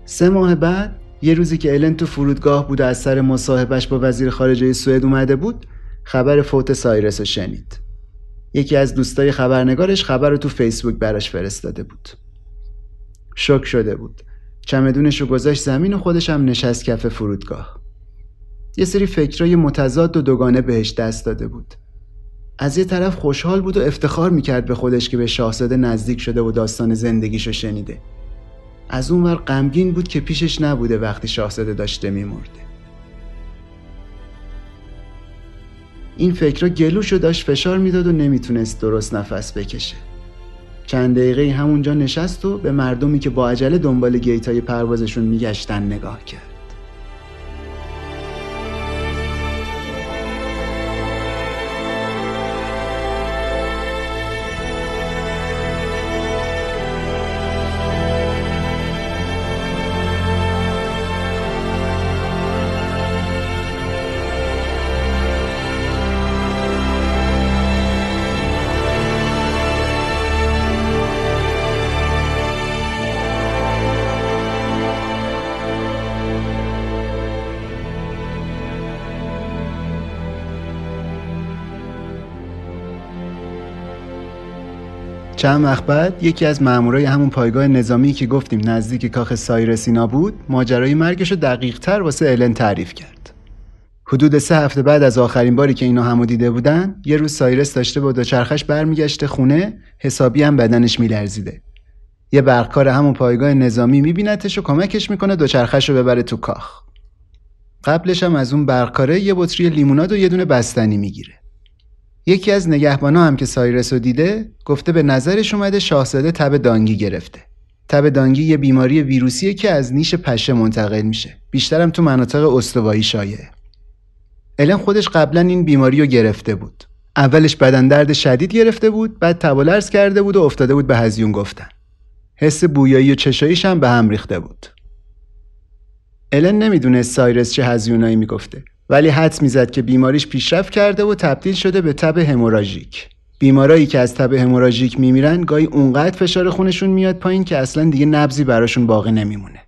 A: سه ماه بعد یه روزی که الن تو فرودگاه بود و از سر مصاحبهش با وزیر خارجه سوئد اومده بود خبر فوت سایرس رو شنید. یکی از دوستای خبرنگارش خبر رو تو فیسبوک براش فرستاده بود. شک شده بود. چمدونش رو گذاشت زمین و خودش هم نشست کف فرودگاه. یه سری فکرای متضاد و دوگانه بهش دست داده بود. از یه طرف خوشحال بود و افتخار می‌کرد به خودش که به شاهزاده نزدیک شده و داستان زندگیشو شنیده. از اون ور غمگین بود که پیشش نبوده وقتی شاهزاده داشته میمرده. این فکرها گلوشو داشت فشار می‌داد و نمی‌تونست درست نفس بکشه. چند دقیقه همونجا نشست و به مردمی که با عجله دنبال گیتای پروازشون میگشتن نگاه کرد. چند وقت بعد یکی از مامورای همون پایگاه نظامی که گفتیم نزدیک کاخ سایرسینا بود ماجرای مرگش رو دقیق تر واسه الن تعریف کرد. حدود سه هفته بعد از آخرین باری که اینا همو دیده بودن یه روز سایرس داشته با دوچرخش برمیگشته خونه حسابی هم بدنش میلرزیده. یه برقکار همون پایگاه نظامی میبینتش و کمکش می‌کنه دوچرخش رو ببره تو کاخ. قبلش هم از اون برقکاره یه بطری لیموناد و یه دونه بستنی می‌گیره. یکی از نگهبانا هم که سایرس رو دیده گفته به نظرش اومده شاهزاده تب دانگی گرفته. تب دانگی یه بیماری ویروسیه که از نیش پشه منتقل میشه. بیشترم تو مناطق استوایی شایعه. الن خودش قبلا این بیماری رو گرفته بود. اولش بدن درد شدید گرفته بود بعد تب و کرده بود و افتاده بود به هزیون گفتن. حس بویایی و چشاییش هم به هم ریخته بود. الن نمی‌دونه سایرس چه هزیونایی می‌گفته. ولی حدس می‌زد که بیماریش پیشرفت کرده و تبدیل شده به تب هموراژیک. بیمارایی که از تب هموراژیک میمیرن گاهی اونقدر فشار خونشون میاد پایین که اصلا دیگه نبزی براشون باقی نمیمونه.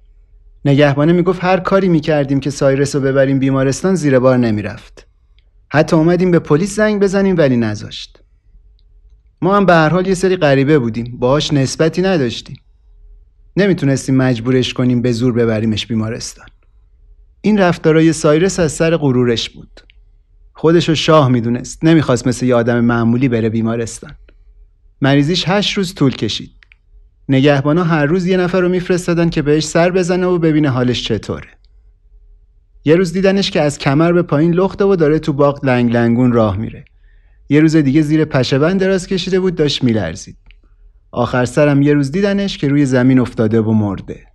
A: نگهبانه می‌گفت هر کاری می‌کردیم که سایرس رو ببریم بیمارستان زیر بار نمی‌رفت. حتی اومدیم به پلیس زنگ بزنیم ولی نذاشت. ما هم به هر حال یه سری غریبه بودیم. باهاش نسبتی نداشتیم. نمی‌تونستیم مجبورش کنیم به زور ببریمش بیمارستان. این رفتارای سایرس از سر غرورش بود. خودشو شاه می‌دونست. نمی‌خواست مثل یه آدم معمولی بره بیمارستان. مریضیش هشت روز طول کشید. نگهبانا هر روز یه نفر رو میفرستادن که بهش سر بزنه و ببینه حالش چطوره. یه روز دیدنش که از کمر به پایین لخته و داره تو باغ لنگ لنگون راه میره. یه روز دیگه زیر پشهبند دراز کشیده بود داشت میلرزید. آخر سرم یه روز دیدنش که روی زمین افتاده و مرده.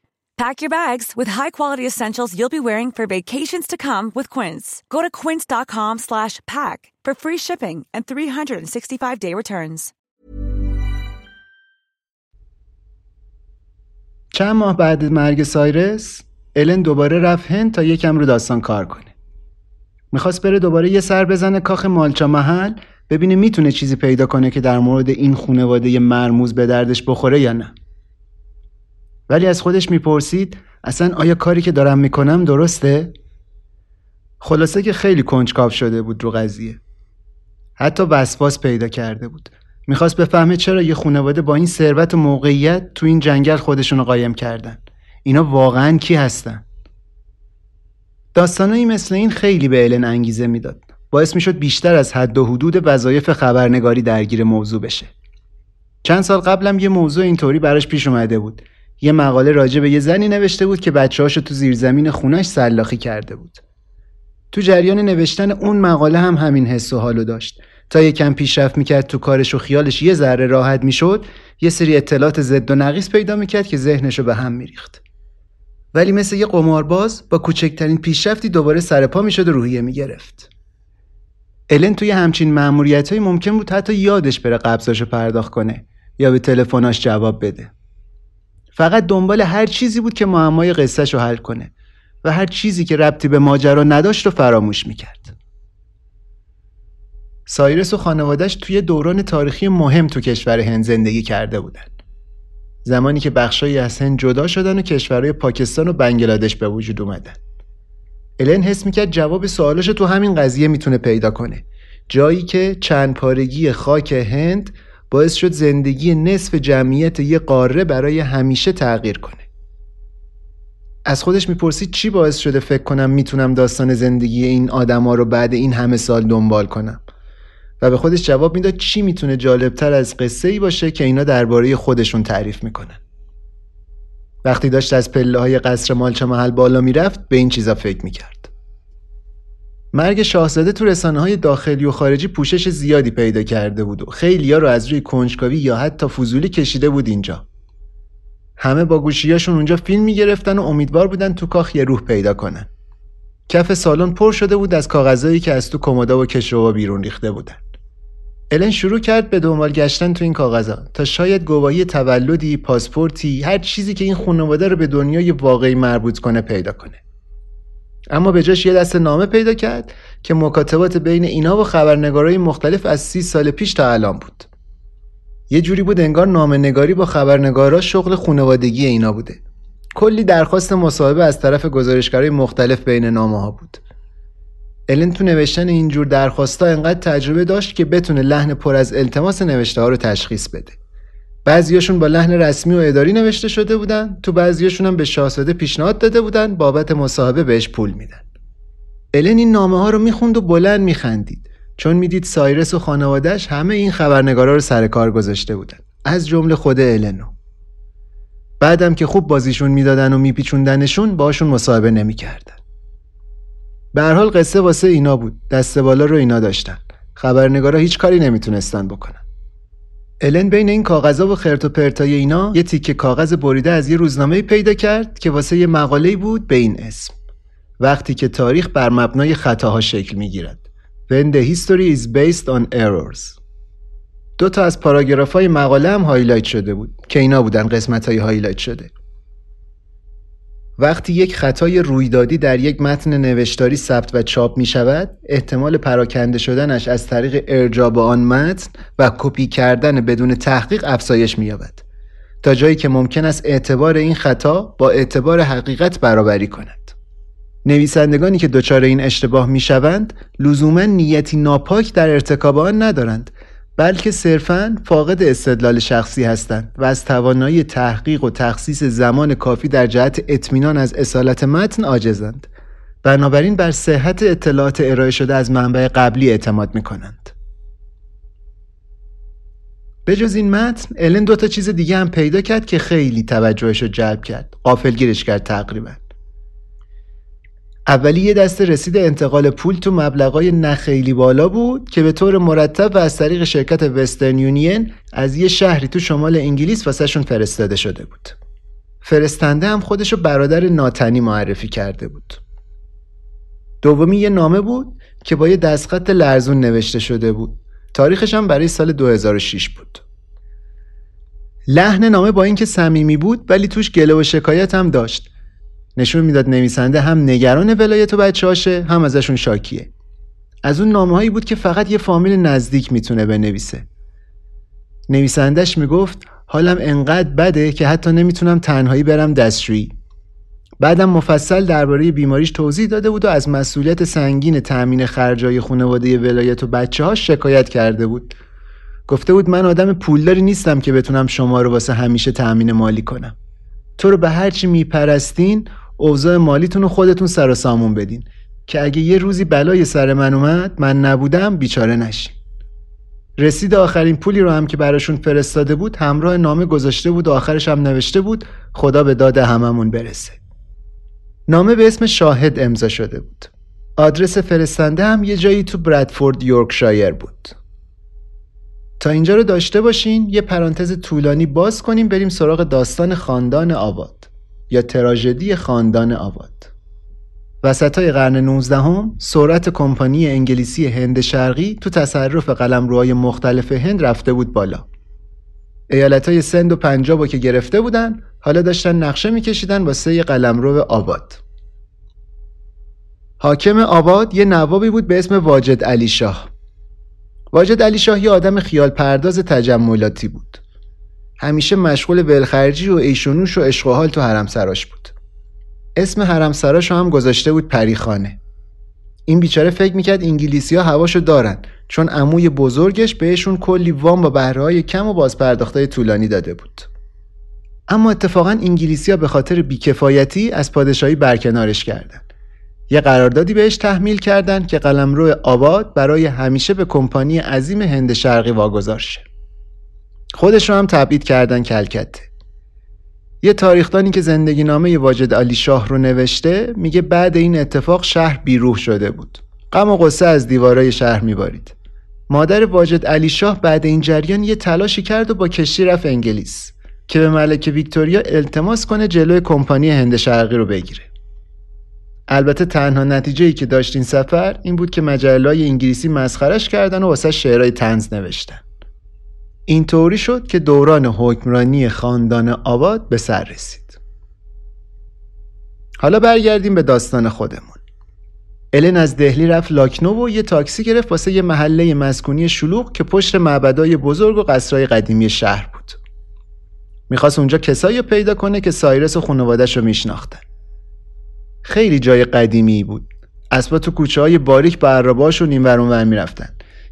D: Pack your bags with high-quality essentials you'll be wearing for vacations to come with Quince. Go to quince.com/pack for free shipping and 365-day returns.
A: چند ماه بعد مرگ سایرس الن دوباره رفت هند تا یکم رو داستان کار کنه می‌خواست بره دوباره یه سر بزنه کاخ مالچا محل ببینه می‌تونه چیزی پیدا کنه که در مورد این خونواده مرموز به دردش بخوره یا نه ولی از خودش می‌پرسید اصلا آیا کاری که دارم می‌کنم درسته؟ خلاصه که خیلی کنجکاو شده بود رو قضیه. حتی وسواس پیدا کرده بود. می‌خواست بفهمه چرا یه خونواده با این ثروت و موقعیت تو این جنگل خودشون رو قایم کردن. اینا واقعا کی هستن؟ داستانایی مثل این خیلی به الن انگیزه می‌داد. باعث می‌شد بیشتر از حد و حدود وظایف خبرنگاری درگیر موضوع بشه. چند سال قبلم یه موضوع اینطوری براش پیش اومده بود. یه مقاله راجع به یه زنی نوشته بود که بچه‌هاشو تو زیرزمین خونش سلاخی کرده بود. تو جریان نوشتن اون مقاله هم همین حس و حالو داشت. تا یکم پیشرفت می‌کرد تو کارش و خیالش یه ذره راحت می‌شد یه سری اطلاعات ضد و نقیص پیدا می‌کرد که ذهنشو به هم میریخت. ولی مثل یه قمارباز با کوچکترین پیشرفتی دوباره سر پا می‌شد و روحیه می‌گرفت. الن توی همچین معمولیت های ممکن بود حتی یادش بره قبضاشو پرداخت کنه یا به تلفناش جواب بده. فقط دنبال هر چیزی بود که معمای قصهش رو حل کنه و هر چیزی که ربطی به ماجرا نداشت رو فراموش می‌کرد. سایرس و خانوادش توی دوران تاریخی مهم تو کشور هند زندگی کرده بودن. زمانی که بخشایی از هند جدا شدن و کشورهای پاکستان و بنگلادش به وجود اومدن. الن حس می‌کرد جواب سوالش تو همین قضیه می‌تونه پیدا کنه. جایی که چند پارگی خاک هند باعث شد زندگی نصف جمعیت یه قاره برای همیشه تغییر کنه. از خودش می‌پرسید چی باعث شده فکر کنم می‌تونم داستان زندگی این آدما رو بعد این همه سال دنبال کنم. و به خودش جواب می‌داد چی می‌تونه جالبتر از قصه ای باشه که اینا درباره خودشون تعریف می‌کنن. وقتی داشت از پله های قصر مالچه محل بالا می‌رفت به این چیزا فکر می‌کرد. مرگ شاهزاده تو رسانه های داخلی و خارجی پوشش زیادی پیدا کرده بود و خیلی ها رو از روی کنجکاوی یا حتی فضولی کشیده بود اینجا. همه با گوشیاشون اونجا فیلم می‌گرفتن و امیدوار بودن تو کاخ یه روح پیدا کنن. کف سالن پر شده بود از کاغذایی که از تو کمودا و کشوها بیرون ریخته بودن. الن شروع کرد به دنبال گشتن تو این کاغذها تا شاید گواهی تولدی، پاسپورتی، هر چیزی که این خانواده رو به دنیای واقعی مربوط کنه پیدا کنه. اما به جاش یه دست نامه پیدا کرد که مکاتبات بین اینا و خبرنگارای مختلف از سی سال پیش تا الان بود. یه جوری بود انگار نامه نگاری با خبرنگارا شغل خانوادگی اینا بوده. کلی درخواست مصاحبه از طرف گزارشگرای مختلف بین نامه ها بود. الن تو نوشتن اینجور درخواستا انقدر تجربه داشت که بتونه لحن پر از التماس نوشته ها رو تشخیص بده. بعضیاشون با لحن رسمی و اداری نوشته شده بودن، تو بعضیاشون هم به شاهزاده پیشنهاد داده بودن. بابت مصاحبه بهش پول میدن. الن این نامه ها رو می‌خوند و بلند میخندید. چون می‌دید سایرس و خانوادهش همه این خبرنگارا رو سر کار گذاشته بودن. از جمله خود النو بعدم که خوب بازیشون می‌دادن و میپیچوندنشون باشون مصاحبه نمی‌کردن. به هر حال قصه واسه اینا بود. دست بالا رو اینا داشتن. خبرنگارا هیچ کاری نمی‌تونستن بکنن. الن بین این کاغذا و خرت و پرتای اینا یه تیکه کاغذ بریده از یه روزنامه پیدا کرد که واسه یه مقاله بود به این اسم. وقتی که تاریخ بر مبنای خطاها شکل می‌گیرد. When the history is based on errors. دو تا از پاراگراف های مقاله هم highlight شده بود که اینا بودن قسمت های highlight شده. وقتی یک خطای رویدادی در یک متن نوشتاری ثبت و چاپ می شود احتمال پراکنده شدنش از طریق ارجاع آن متن و کپی کردن بدون تحقیق افزایش می یابد تا جایی که ممکن است اعتبار این خطا با اعتبار حقیقت برابری کند. نویسندگانی که دچار این اشتباه می شوند لزوما نیتی ناپاک در ارتکاب آن ندارند بلکه صرفا فاقد استدلال شخصی هستند و از توانایی تحقیق و تخصیص زمان کافی در جهت اطمینان از اصالت متن عاجزند. بنابراین بر صحت اطلاعات ارائه شده از منبع قبلی اعتماد می کنند. به جز این متن الن دو تا چیز دیگه هم پیدا کرد که خیلی توجهش رو جلب کرد. قافلگیرش کرد تقریبا. اولی یه دسته رسید انتقال پول تو مبلغای نخیلی بالا بود که به طور مرتب و از طریق شرکت وسترن یونین از یه شهری تو شمال انگلیس واسهشون فرستاده شده بود. فرستنده هم خودشو برادر ناتنی معرفی کرده بود. دومی یه نامه بود که با یه دستخط لرزون نوشته شده بود. تاریخش هم برای سال 2006 بود. لحن نامه با اینکه صمیمی بود ولی توش گله و شکایت هم داشت نشون می‌داد نویسنده هم نگران ولایت و بچه هم ازشون شاکیه. از اون نامه هایی بود که فقط یه فامیل نزدیک می‌تونه بنویسه. نویسندش می‌گفت حالم انقدر بده که حتی نمی‌تونم تنهایی برم دستشویی. بعدم مفصل درباره بیماریش توضیح داده بود و از مسئولیت سنگین تأمین خرجای خانواده ولایت و بچه ها شکایت کرده بود. گفته بود من آدم پولداری نیستم که بتونم شما رو واسه همیشه تأمین مالی کنم. تو رو به هرچی میپرستین اوضاع مالیتون رو خودتون سر و سامون بدین. که اگه یه روزی بلای سر من اومد من نبودم بیچاره نشین. رسید آخرین پولی رو هم که براشون فرستاده بود همراه نامه گذاشته بود و آخرش هم نوشته بود خدا به داد هممون برسه. نامه به اسم شاهد امضا شده بود. آدرس فرستنده هم یه جایی تو برادفورد یورکشایر بود. تا اینجا رو داشته باشین یه پرانتز طولانی باز کنیم بریم سراغ داستان خاندان آباد یا تراژدی خاندان آباد. وسط های قرن 19 هم سرعت کمپانی انگلیسی هند شرقی تو تصرف قلمروهای مختلف هند رفته بود بالا. ایالت های سند و پنجاب که گرفته بودن حالا داشتن نقشه میکشیدن واسه یه قلمرو آباد. حاکم آباد یه نوابی بود به اسم واجد علی شاه. واجد علی شاه یه آدم خیال پرداز تجملاتی بود. همیشه مشغول ولخرجی و ایشونوش و عشق و حال تو حرم سراش بود. اسم حرم سراش هم گذاشته بود پریخانه. این بیچاره فکر می‌کرد انگلیسی ها هواشو دارن چون عموی بزرگش بهشون کلی وام با بهره کم و بازپرداختای طولانی داده بود. اما اتفاقا انگلیسی ها به خاطر بیکفایتی از پادشاهی برکنارش کردن. یه قراردادی بهش تحمیل کردند که قلمرو آباد برای همیشه به کمپانی عظیم هند شرقی واگذار شه. خودش رو هم تبعید کردن کلکته. یه تاریخدانی که زندگی نامه واجد علی شاه رو نوشته میگه بعد این اتفاق شهر بیروح شده بود. غم و قصه از دیوارای شهر میبارید. مادر واجد علی شاه بعد این جریان یه تلاشی کرد و با کشتی رفت انگلیس که به ملکه ویکتوریا التماس کنه جلوی کمپانی هند شرقی رو بگیره. البته تنها نتیجه ای که داشت این سفر این بود که مجلای انگلیسی مسخرش کردن و واسه شعرهای تنز نوشتن این طوری شد که دوران حکمرانی خاندان آباد به سر رسید. حالا برگردیم به داستان خودمون. الن از دهلی رفت لاکنو و یه تاکسی گرفت واسه یه محله مسکونی شلوغ که پشت معبدای بزرگ و قصرهای قدیمی شهر بود. می‌خواست اونجا کسایی پیدا کنه که سایرس و خانوادش رو میشناختن. خیلی جای قدیمی بود. اسبا تو کوچه های باریک با عرباشون این ورون ور می‌رفتن.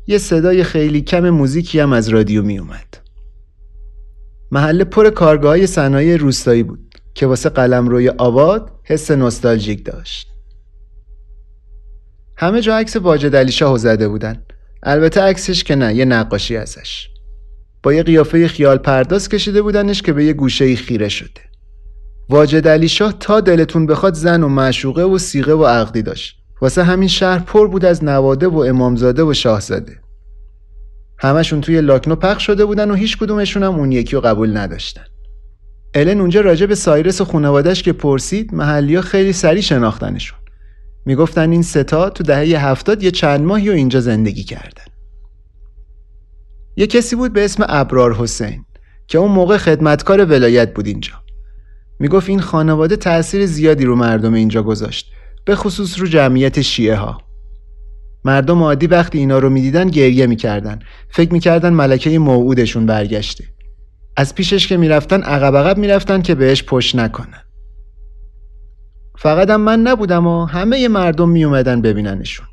A: یه صدای خیلی کم موزیکی هم از رادیو می اومد. محله پر کارگاه های صنایع روستایی بود که واسه قلم روی آباد حس نوستالژیک داشت. همه جا عکس واجد علی شاه زده بودن. البته عکسش که نه یه نقاشی ازش. با یه قیافه خیال پرداز کشیده بودنش که به یه گوشه خیره شده. واجد علی شاه تا دلتون بخواد زن و معشوقه و سیغه و عقدی داشت. واسه همین شهر پر بود از نواده و امامزاده و شاهزاده. همشون توی لاکنو پخش شده بودن و هیچ کدومشون هم اون یکی رو قبول نداشتن. الن اونجا راجع به سایرس و خانوادش که پرسید محلیا خیلی سریع شناختنشون. می‌گفتن این ستا تو دهه هفتاد یه چند ماهی و اینجا زندگی کردن. یه کسی بود به اسم ابرار حسین که اون موقع خدمتکار ولایت بود اینجا. می‌گفت این خانواده تأثیر زیادی رو مردم اینجا گذاشت. به خصوص رو جمعیت شیعه ها مردم عادی وقتی اینا رو می‌دیدن گریه می‌کردن. فکر می‌کردن ملکه موعودشون برگشته. از پیشش که می‌رفتن عقب عقب می‌رفتن که بهش پشت نکنن. فقط هم من نبودم و همه مردم میومدن ببیننشون.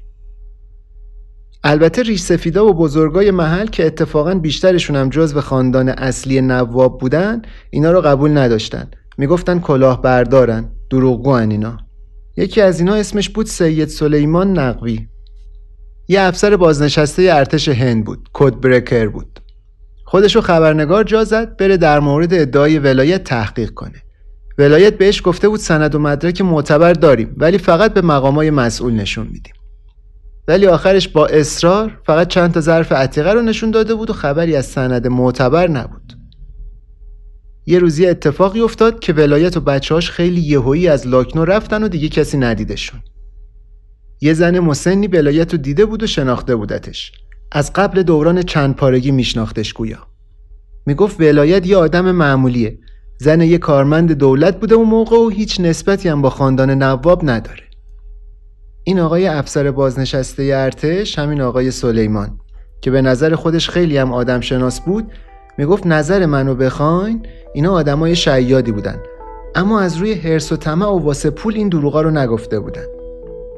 A: البته ریش سفیدا و بزرگای محل که اتفاقا بیشترشون هم جز به خاندان اصلی نواب بودن اینا رو قبول نداشتن. می‌گفتن کلاه بردارن دروغگو اینا. یکی از اینا اسمش بود سید سلیمان نقوی. یه افسر بازنشسته ارتش هند بود کد برکر بود. خودشو خبرنگار جا زد بره در مورد ادعای ولایت تحقیق کنه. ولایت بهش گفته بود سند و مدرک معتبر داریم ولی فقط به مقامای مسئول نشون میدیم. ولی آخرش با اصرار فقط چند تا ظرف عتیقه رو نشون داده بود و خبری از سند معتبر نبود. یه روزی اتفاقی افتاد که ولایت و بچه‌هاش خیلی یهویی از لاکنو رفتن و دیگه کسی ندیدشون. یه زن مسنی ولایت رو دیده بود و شناخته بودتش. از قبل دوران چند پارگی میشناختش گویا. می‌گفت ولایت یه آدم معمولیه. زن یه کارمند دولت بوده اون موقع و هیچ نسبتی هم با خاندان نواب نداره. این آقای افسر بازنشسته ارتش همین آقای سلیمان که به نظر خودش خیلی هم آدم شناس بود می‌گفت نظر منو بخواین اینا آدمای شیادی بودن. اما از روی حرس و طمع و واسه پول این دروغا رو نگفته بودن.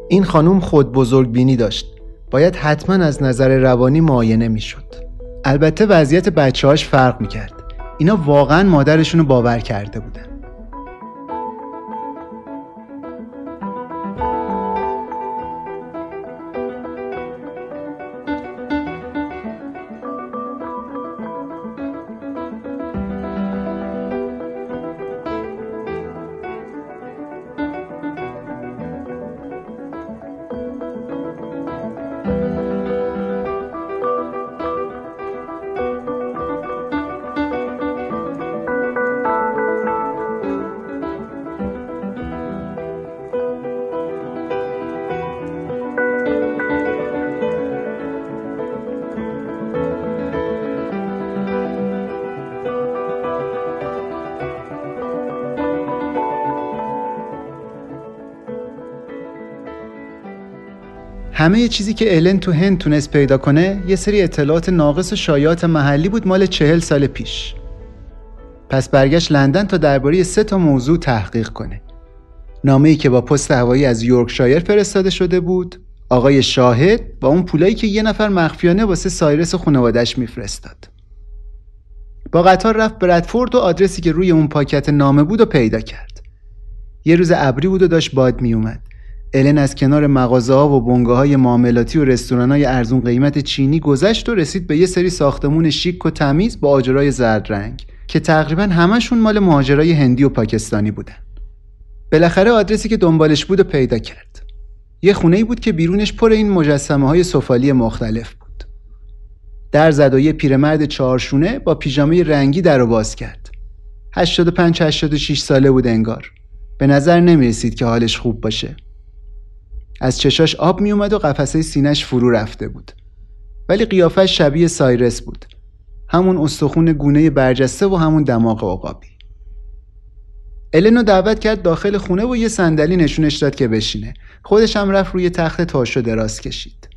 A: این خانوم خود بزرگ بینی داشت. باید حتما از نظر روانی معاینه می‌شد. البته وضعیت بچه‌هاش فرق می‌کرد. اینا واقعا مادرشون رو باور کرده بودن. همه چیزی که الن تو هند تونست پیدا کنه یه سری اطلاعات ناقص و شایعات محلی بود مال چهل سال پیش. پس برگشت لندن تا درباره سه تا موضوع تحقیق کنه. نامه ای که با پست هوایی از یورکشایر فرستاده شده بود آقای شاهد و اون پولایی که یه نفر مخفیانه واسه سایرس و خانوادش میفرستاد. با قطار رفت برادفورد و آدرسی که روی اون پاکت نامه بود و پیدا کرد. یه روز ابری بود و داشت باد میومد الن از کنار مغازه ها و بنگاه های معاملاتی و رستوران های ارزون قیمت چینی گذشت و رسید به یه سری ساختمون شیک و تمیز با آجرای زرد رنگ که تقریبا همشون مال مهاجرای هندی و پاکستانی بودن. بالاخره آدرسی که دنبالش بود و پیدا کرد. یه خونه ای بود که بیرونش پر این مجسمه های سفالی مختلف بود. در زد و یه پیرمرد چهارشونه با پیژامه رنگی در رو باز کرد. 85 86 ساله بود انگار. به نظر نمی رسید که حالش خوب باشه. از چشاش آب می اومد و قفسه سینش فرو رفته بود. ولی قیافش شبیه سایرس بود. همون استخون گونه برجسته و همون دماغ عقابی. النو دعوت کرد داخل خونه و یه صندلی نشونش داد که بشینه. خودش هم رفت روی تخت تاشو دراز کشید.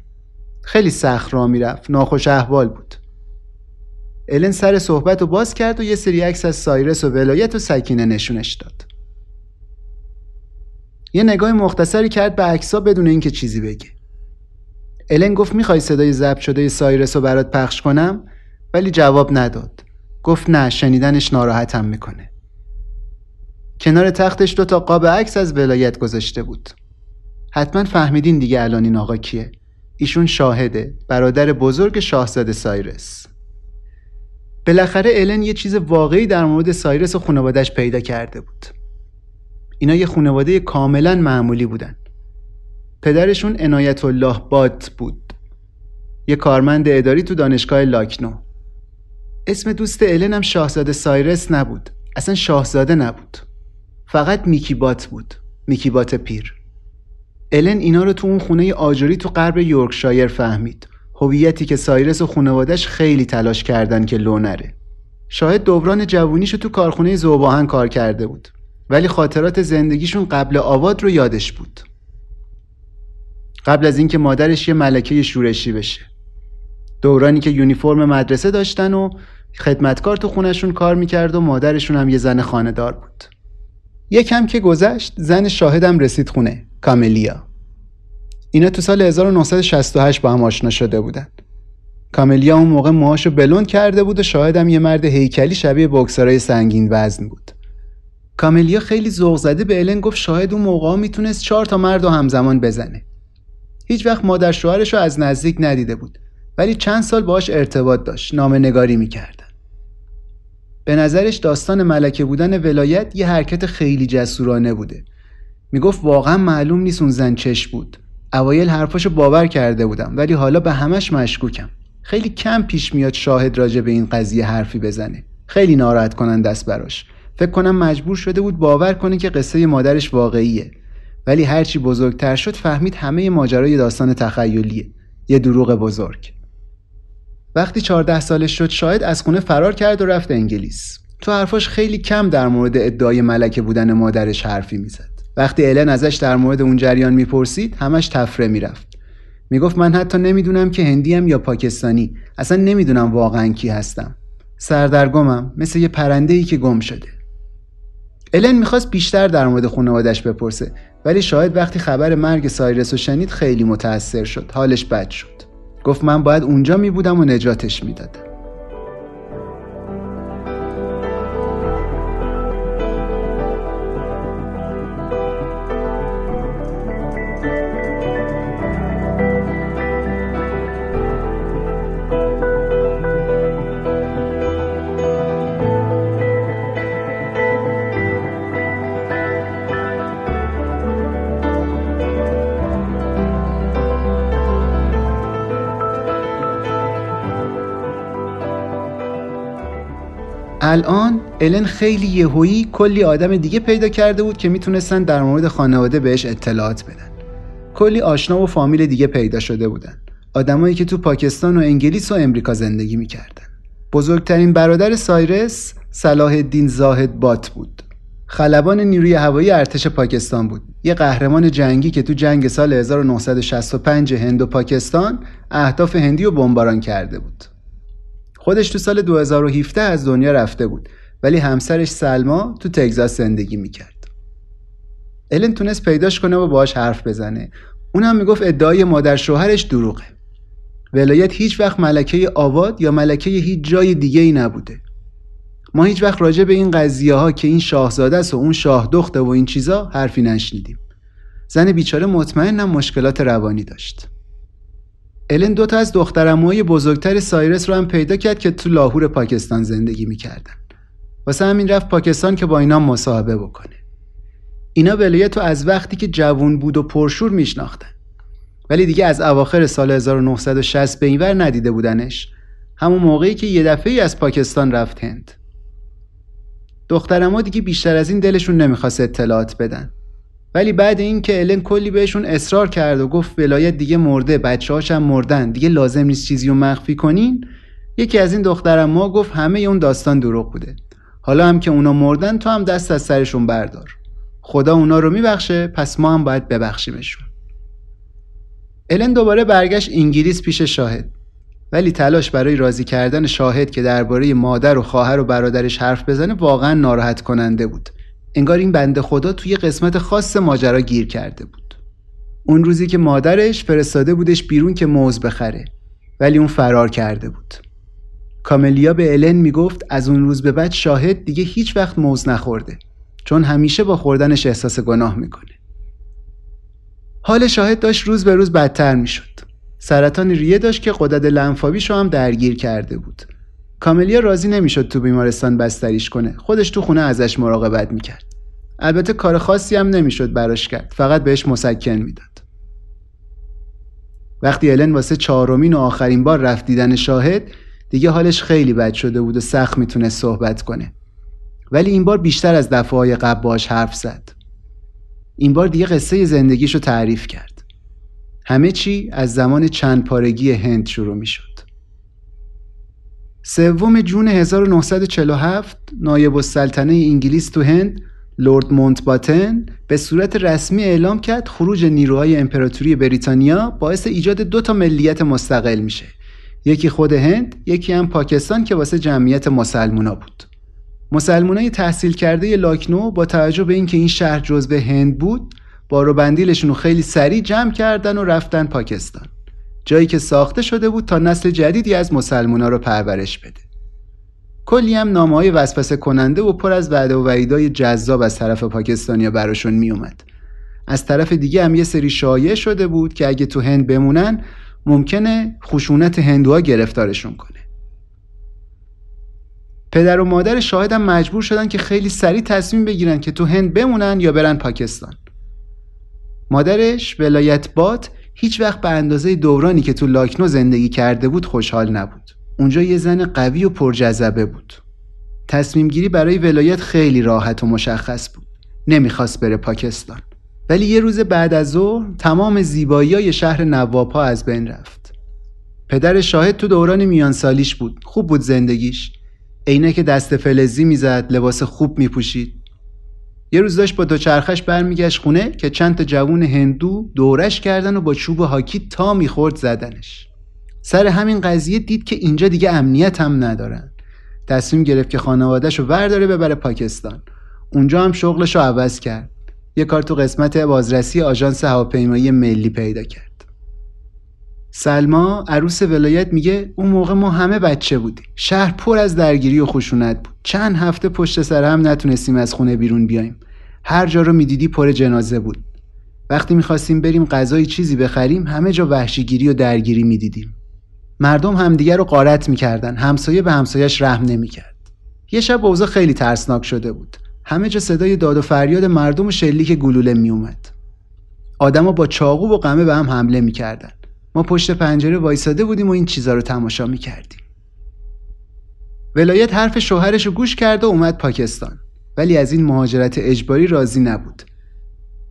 A: خیلی سخت را می‌رفت. ناخوش احوال بود. الن سر صحبت رو باز کرد و یه سری عکس از سایرس و ولایت و سکینه نشونش داد. یه نگاه مختصری کرد به عکس‌ها بدون اینکه چیزی بگه. الن گفت می‌خوای صدای ضبط شده سایرس رو برات پخش کنم؟ ولی جواب نداد. گفت نه شنیدنش ناراحتم می‌کنه. کنار تختش دو تا قاب عکس از ولایت گذاشته بود. حتما فهمیدین دیگه الان این آقا کیه. ایشون شاهده برادر بزرگ شاهزاده سایرس. بالاخره الن یه چیز واقعی در مورد سایرس و خانوادش پیدا کرده بود. اینا یه خانواده کاملا معمولی بودن. پدرشون عنایت الله باد بود. یه کارمند اداری تو دانشگاه لاکنو. اسم دوست الن هم شاهزاده سایرس نبود. اصلا شاهزاده نبود. فقط میکی بات بود. میکی بات پیر. الن اینا رو تو اون خونه آجوری تو غرب یورکشایر فهمید. هویتی که سایرس و خانوادش خیلی تلاش کردن که لو نره. شاهد دوران جوونیشو تو کارخونه زوباهن کار کرده بود. ولی خاطرات زندگیشون قبل آواد رو یادش بود. قبل از اینکه مادرش یه ملکه شورشی بشه. دورانی که یونیفرم مدرسه داشتن و خدمتکار تو خونشون کار می‌کرد و مادرشون هم یه زن خاندار بود. یکم که گذشت زن شاهدم رسید خونه کاملیا. اینا تو سال 1968 با هم آشنا شده بودن. کاملیا اون موقع موهاشو بلند کرده بود و شاهدم یه مرد هیکلی شبیه بکسرای سنگین وزن بود. کاملیا خیلی ذوق زده به الن گفت شاهد اون موقع می‌تونست چهار تا مرد و همزمان بزنه. هیچ وقت مادر شوهرش رو از نزدیک ندیده بود ولی چند سال باهاش ارتباط داشت نامه نگاری می‌کردن. به نظرش داستان ملکه بودن ولایت یه حرکت خیلی جسورانه بوده. می‌گفت واقعا معلوم نیست اون زن چش بود. اوایل حرفاشو باور کرده بودم ولی حالا به همش مشکوکم. خیلی کم پیش میاد شاهد راجع به این قضیه حرفی بزنه. خیلی ناراحت کنن دست براش. فکر کنم مجبور شده بود باور کنه که قصه مادرش واقعیه. ولی هرچی بزرگتر شد فهمید همه ماجرای داستان تخیلیه. یه دروغ بزرگ. وقتی 14 سالش شد شاید از خونه فرار کرد و رفت انگلیس. تو حرفاش خیلی کم در مورد ادعای ملکه بودن مادرش حرفی می‌زد. وقتی الن ازش در مورد اون جریان می‌پرسید همش تفره می‌رفت. می‌گفت من حتی نمی‌دونم که هندیم یا پاکستانی. اصلا نمی‌دونم واقعا کی هستم. سردرگمم مثل یه پرنده ای که گم شده. الن می‌خواست بیشتر در مورد خانوادش بپرسه ولی شاید وقتی خبر مرگ سایرس رو شنید خیلی متأثر شد حالش بد شد. گفت من باید اونجا میبودم و نجاتش می‌دادم. الن خیلی یهویی کلی آدم دیگه پیدا کرده بود که می‌تونستن در مورد خانواده بهش اطلاعات بدن. کلی آشنا و فامیل دیگه پیدا شده بودن. آدمایی که تو پاکستان و انگلیس و امریکا زندگی می‌کردن. بزرگترین برادر سایرس صلاح الدین زاهد بات بود. خلبان نیروی هوایی ارتش پاکستان بود. یه قهرمان جنگی که تو جنگ سال 1965 هند و پاکستان اهداف هندی رو بمباران کرده بود. خودش تو سال 2017 از دنیا رفته بود. ولی همسرش سلما تو تگزاس زندگی می‌کرد. الن تونست پیداش کنه و باهاش حرف بزنه. اونم می‌گفت ادعای مادر شوهرش دروغه. ولایت هیچ وقت ملکه آواد یا ملکه هیچ جای دیگه ای نبوده. ما هیچ وقت راجع به این قضیه ها که این شاهزاده است و اون شاه دخته و این چیزا حرفی نشنیدیم. زن بیچاره مطمئنم مشکلات روانی داشت. الن دوتا از دخترموهای بزرگتر سایرس رو هم پیدا کرد که تو لاهور پاکستان زندگی می‌کردن. واسه همین رفت پاکستان که با اینا مصاحبه بکنه. اینا ولایت رو از وقتی که جوون بود و پرشور میشناختن. ولی دیگه از اواخر سال 1960 به اینور ندیده بودنش. همون موقعی که یه دفعه از پاکستان رفت هند. دخترما دیگه بیشتر از این دلشون نمی‌خواست اطلاعات بدن. ولی بعد اینکه الن کلی بهشون اصرار کرد و گفت ولایت دیگه مرده بچه هم مردن دیگه لازم نیست چیزی رو مخفی کنین. یکی از این دخترم ما گفت همه اون داستان دروغ بوده. حالا هم که اونا مردن تو هم دست از سرشون بردار. خدا اونا رو میبخشه پس ما هم باید ببخشیمشون. الن دوباره برگشت انگلیس پیش شاهد. ولی تلاش برای راضی کردن شاهد که درباره مادر و خواهر و برادرش حرف بزنه واقعا ناراحت کننده بود. انگار این بنده خدا توی قسمت خاص ماجرا گیر کرده بود. اون روزی که مادرش فرستاده بودش بیرون که موز بخره ولی اون فرار کرده بود. کاملیا به الن می‌گفت از اون روز به بعد شاهد دیگه هیچ وقت موز نخورده چون همیشه با خوردنش احساس گناه می‌کنه. حال شاهد داشت روز به روز بدتر می‌شد. سرطان ریه داشت که قدرت لنفاویش رو هم درگیر کرده بود. کاملیا راضی نمی‌شد تو بیمارستان بستریش کنه. خودش تو خونه ازش مراقبت می‌کرد. البته کار خاصی هم نمی‌شد براش کرد. فقط بهش مسکن می‌داد. وقتی الن واسه چهارمین و آخرین بار رفت دیدن شاهد دیگه حالش خیلی بد شده بود و سخت می‌تونه صحبت کنه. ولی این بار بیشتر از دفعه های قبل باش حرف زد. این بار دیگه قصه زندگیشو تعریف کرد. همه چی از زمان چند پارگی هند شروع می شد. سوم جون 1947 نایب السلطنه انگلیس تو هند لورد مونتباتن به صورت رسمی اعلام کرد خروج نیروهای امپراتوری بریتانیا باعث ایجاد دو تا ملیت مستقل میشه. یکی خود هند یکی هم پاکستان که واسه جمعیت مسلمونا بود. مسلمانای تحصیل کرده لاکنو با توجه به اینکه این شهر جزو هند بود بارو بندیلشون رو خیلی سریع جمع کردن و رفتن پاکستان. جایی که ساخته شده بود تا نسل جدیدی از مسلمونا رو پرورش بده. کلی هم نامه های وسوسه کننده و پر از وعده و وعیدای جذاب از طرف پاکستانیا براشون می اومد. از طرف دیگه هم یه سری شایع شده بود که اگه تو هند بمونن ممکنه خشونت هندوها گرفتارشون کنه. پدر و مادر شاهدم مجبور شدن که خیلی سریع تصمیم بگیرن که تو هند بمونن یا برن پاکستان. مادرش ولایت بات هیچ وقت به اندازه دورانی که تو لاکنو زندگی کرده بود خوشحال نبود. اونجا یه زن قوی و پرجذبه بود. تصمیم گیری برای ولایت خیلی راحت و مشخص بود. نمی‌خواست بره پاکستان. ولی یه روز بعد از ظهر تمام زیبایی شهر نوابها از بین رفت. پدر شاهد تو دوران میان سالیش بود. خوب بود زندگیش. عینه که دست فلزی می‌زد لباس خوب میپوشید. یه روز داشت با دوچرخش برمیگشت خونه که چند تا جوون هندو دورش کردن و با چوب هاکی تا می‌خورد زدنش. سر همین قضیه دید که اینجا دیگه امنیت هم ندارن. تصمیم گرفت که خانوادهش رو ورداره ببره پاکستان. اونجا هم شغلش رو عوض کرد. یه کار تو قسمت بازرسی آژانس هواپیمایی ملی پیدا کرد. سلما عروس ولایت میگه اون موقع ما همه بچه بودیم. شهر پر از درگیری و خشونت بود. چند هفته پشت سر هم نتونستیم از خونه بیرون بیایم. هر جا رو می‌دیدی پر جنازه بود. وقتی می‌خواستیم بریم غذای چیزی بخریم همه جا وحشیگیری و درگیری می‌دیدیم. مردم همدیگر رو قارت می‌کردن. همسایه به همسایش رحم نمی‌کرد. یه شب اوضاع خیلی ترسناک شده بود. همه جا صدای داد و فریاد مردم و شلیک گلوله میومد آدما با چاقو و قمه به هم حمله می‌کردن. ما پشت پنجره وایساده بودیم و این چیزا رو تماشا می‌کردیم. ولایت حرف شوهرش رو گوش کرد و اومد پاکستان. ولی از این مهاجرت اجباری راضی نبود.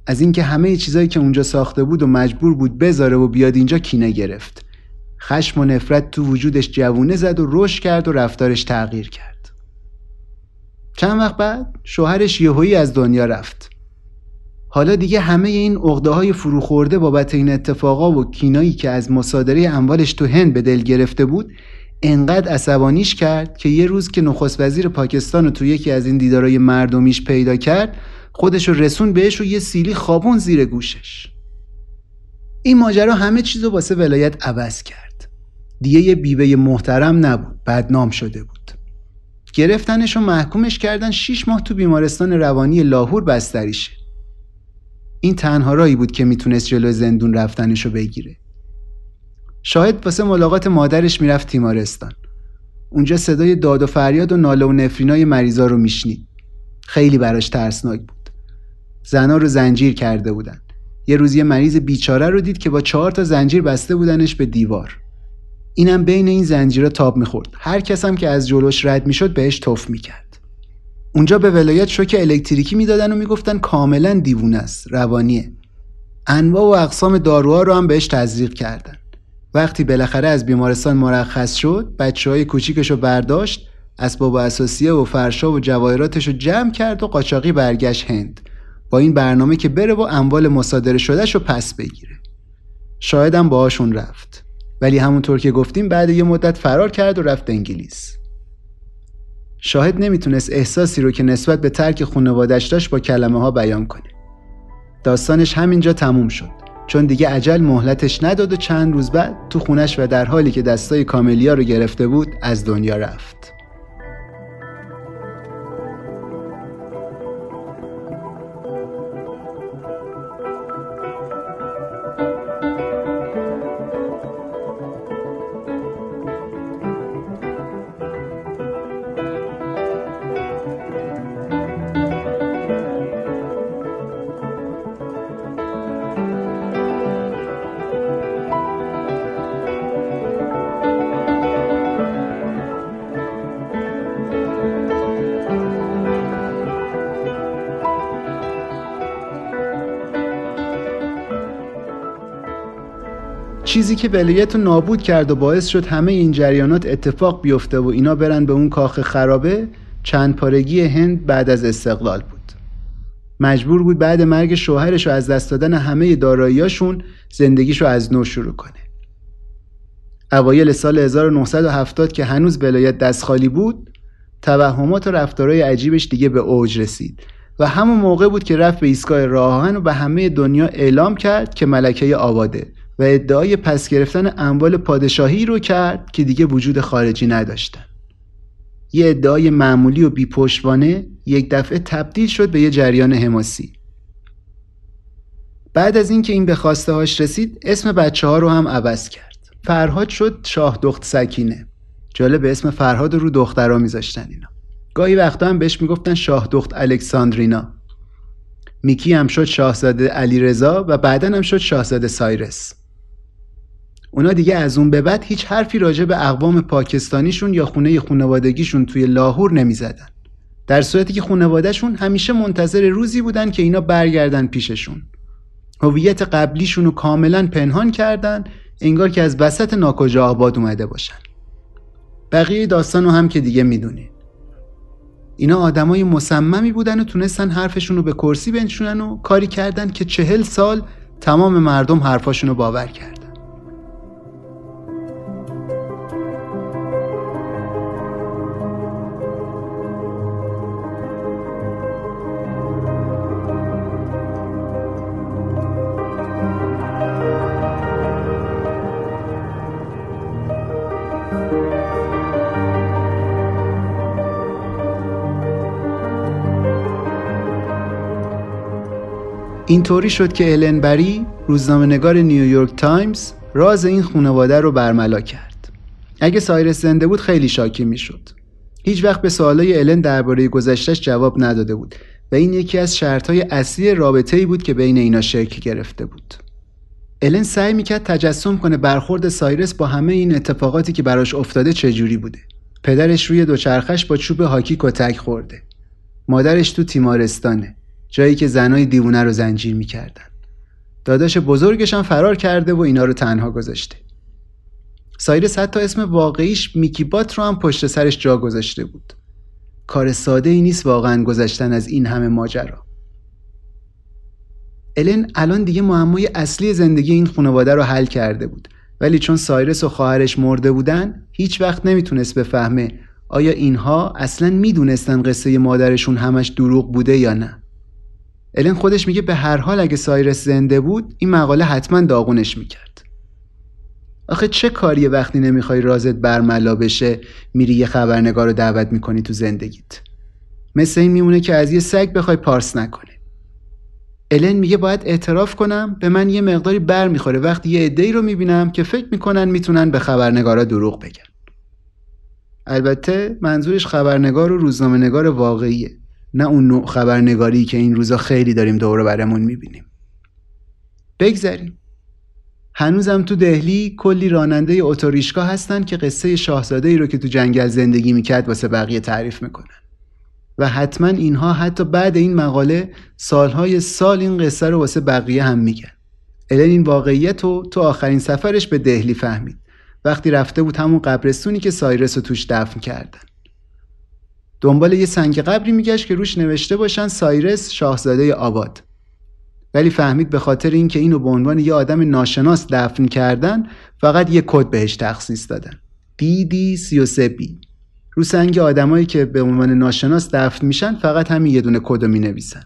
A: از اینکه همه چیزایی که اونجا ساخته بود و مجبور بود بذاره و بیاد اینجا کینه گرفت. خشم و نفرت تو وجودش جوونه زد و رشد کرد و رفتارش تغییر کرد. چند وقت بعد شوهرش یهویی از دنیا رفت. حالا دیگه همه این عقده های فروخورده بابت این اتفاقا و کینایی که از مصادره اموالش تو هند به دل گرفته بود انقدر عصبانیش کرد که یه روز که نخست وزیر پاکستان رو تو یکی از این دیدارای مردمیش پیدا کرد خودش رو رسون بهش و یه سیلی خوابون زیر گوشش. این ماجرا همه چیز رو واسه ولایت عوض کرد. دیگه یه بیوه محترم نبود بدنام شده بود. گرفتنش و محکومش کردن شیش ماه تو بیمارستان روانی لاهور بستریشه این تنها رایی بود که می‌تونست جلو زندون رفتنش رو بگیره. شاهد واسه ملاقات مادرش می‌رفت تیمارستان. اونجا صدای داد و فریاد و ناله و نفرینای مریضا رو میشنید. خیلی براش ترسناک بود. زنا رو زنجیر کرده بودن. یه روز یه مریض بیچاره رو دید که با چهار تا زنجیر بسته بودنش به دیوار. اینم بین این زنجیرها تاب می‌خورد. هر کسم که از جلوش رد می‌شد بهش توف می‌کرد. اونجا به ولایت شوک الکتریکی می‌دادن و می‌گفتن کاملا دیوونه است روانیه. انواع و اقسام داروها رو هم بهش تزریق کردن. وقتی بالاخره از بیمارستان مرخص شد بچه های کوچیکش رو برداشت اسباب و اساسیه و فرشا و جواهراتش رو جمع کرد و قاچاقی برگشت هند. با این برنامه که بره و اموال مصادره شدهش رو پس بگیره. شایدم باهاشون رفت. ولی همونطور که گفتیم بعد یه مدت فرار کرد و رفت انگلیس. شاهد نمی‌تونست احساسی رو که نسبت به ترک خانوادش داشت با کلمه ها بیان کنه. داستانش همینجا تموم شد. چون دیگه عجل مهلتش نداد و چند روز بعد تو خونش و در حالی که دستای کاملیا رو گرفته بود از دنیا رفت. که ولایت رو نابود کرد و باعث شد همه این جریانات اتفاق بیفته و اینا برن به اون کاخ خرابه چند پارگی هند بعد از استقلال بود. مجبور بود بعد مرگ شوهرش و از دست دادن همه داراییاشون زندگیشو از نو شروع کنه. اوایل سال 1970 که هنوز ولایت دست خالی بود توهمات و رفتارهای عجیبش دیگه به اوج رسید و همون موقع بود که رفت به ایستگاه راهن و به همه دنیا اعلام کرد که ملکه آباده. و ادعای پس گرفتن اموال پادشاهی رو کرد که دیگه وجود خارجی نداشتن. یه ادعای معمولی و بیپشتوانه یک دفعه تبدیل شد به یه جریان حماسی. بعد از اینکه این به خواسته هاش رسید اسم بچه ها رو هم عوض کرد. فرهاد شد شاه دخت سکینه. جالب اسم فرهاد رو دخترها میذاشتن اینا. گاهی وقتا هم بهش می‌گفتن شاه دخت الکساندرینا. میکی هم شد شاهزاده علی رضا و بعدا هم شد شاهزاده سایرس. اونا دیگه از اون به بعد هیچ حرفی راجع به اقوام پاکستانیشون یا خونه خونوادگیشون توی لاهور نمی‌زدن. در صورتی که خونوادهشون همیشه منتظر روزی بودن که اینا برگردن پیششون. هویت قبلیشون رو کاملا پنهان کردن انگار که از وسط ناکجا آباد اومده باشن. بقیه داستان رو هم که دیگه می‌دونین. اینا آدمای مصممی بودن و تونستن حرفشون رو به کرسی بنشونن و کاری کردن که چهل سال تمام مردم حرفاشون رو باور کرد اینطوری شد که الن بری روزنامه نگار نیویورک تایمز راز این خانواده رو برملا کرد. اگه سایرس زنده بود خیلی شاکی می‌شد. هیچ وقت به سوالای الن درباره گذشتش جواب نداده بود و این یکی از شرطهای اصلی رابطه ای بود که بین اینا شکل گرفته بود. الن سعی می‌کرد تجسم کنه برخورد سایرس با همه این اتفاقاتی که براش افتاده چجوری بوده. پدرش روی دوچرخش با چوب هاکی کتک خورده. مادرش تو تیمارستانه. جایی که زنای دیوونه رو زنجیر می‌کردن. داداش بزرگش هم فرار کرده و اینا رو تنها گذاشته. سایرس حتی اسم واقعیش میکی بات رو هم پشت سرش جا گذاشته بود. کار ساده ای نیست واقعا گذشتن از این همه ماجرا. الن الان دیگه معمای اصلی زندگی این خانواده رو حل کرده بود. ولی چون سایرس و خواهرش مرده بودن هیچ وقت نمی‌تونست بفهمه آیا اینها اصلا می‌دونستن قصه مادرشون همش دروغ بوده یا نه. الن خودش میگه به هر حال اگه سایرس زنده بود این مقاله حتما داغونش می‌کرد. آخه چه کاریه وقتی نمی‌خوای رازت برملا بشه میری یه خبرنگار رو دعوت می‌کنی تو زندگیت؟ مثل این میمونه که از یه سگ بخوای پارس نکنه الن میگه باید اعتراف کنم به من یه مقداری بر می‌خوره. وقتی یه عده‌ای رو می‌بینم که فکر می‌کنن می‌تونن به خبرنگارا دروغ بگن. البته منظورش خبرنگار و روزنامه نگار واقعیه. نه اون نوع خبرنگاری که این روزا خیلی داریم دور برمون می‌بینیم. بگذریم. هنوزم تو دهلی کلی راننده اتوریشکا هستن که قصه شاهزاده ای رو که تو جنگل زندگی می‌کرد واسه بقیه تعریف می‌کنن. و حتما اینها حتی بعد این مقاله سالهای سال این قصه رو واسه بقیه هم میگن. الان این واقعیت رو تو آخرین سفرش به دهلی فهمید. وقتی رفته بود همون قبرستونی که سایرس رو توش دفن کردن. دنبال یه سنگ قبری میگشت که روش نوشته باشن سایرس شاهزاده آباد. ولی فهمید به خاطر اینکه اینو به عنوان یه آدم ناشناس دفن کردن فقط یه کد بهش تخصیص دادن. دی 33 بی رو سنگ آدمایی که به عنوان ناشناس دفن میشن فقط همین یه دونه کد می نویسن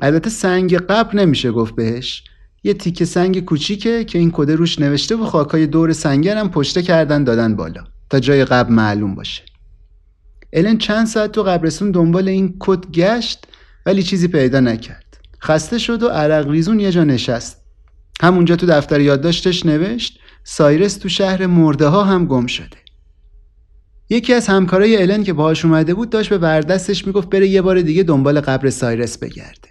A: البته سنگ قبر نمیشه گفت بهش. یه تیکه سنگ کوچیکه که این کد روش نوشته و خاکای دور سنگر هم پشته کردن دادن بالا. تا جای قبر معلوم باشه. الن چند ساعت تو قبرستون دنبال این کت گشت ولی چیزی پیدا نکرد. خسته شد و عرق ریزون یه جا نشست. همونجا تو دفتر یادداشتش نوشت سایرس تو شهر مرده ها هم گم شده. یکی از همکارای الن که باهاش اومده بود داشت به بردستش می‌گفت بره یه بار دیگه دنبال قبر سایرس بگرده.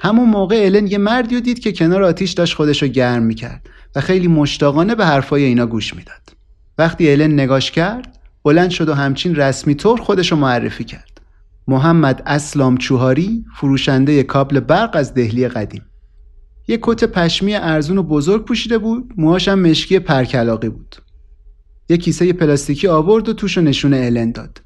A: همون موقع الن یه مردی رو دید که کنار آتیش داشت خودش رو گرم می‌کرد و خیلی مشتاقانه به حرفای اینا گوش می‌داد. وقتی الن نگاش کرد بلند شد و همچین رسمی طور خودش رو معرفی کرد. محمد اسلام چوهاری فروشنده کابل برق از دهلی قدیم. یه کت پشمی ارزون و بزرگ پوشیده بود موهاش هم مشکی پرکلاقی بود. یه کیسه پلاستیکی آورد و توش نشون الن داد.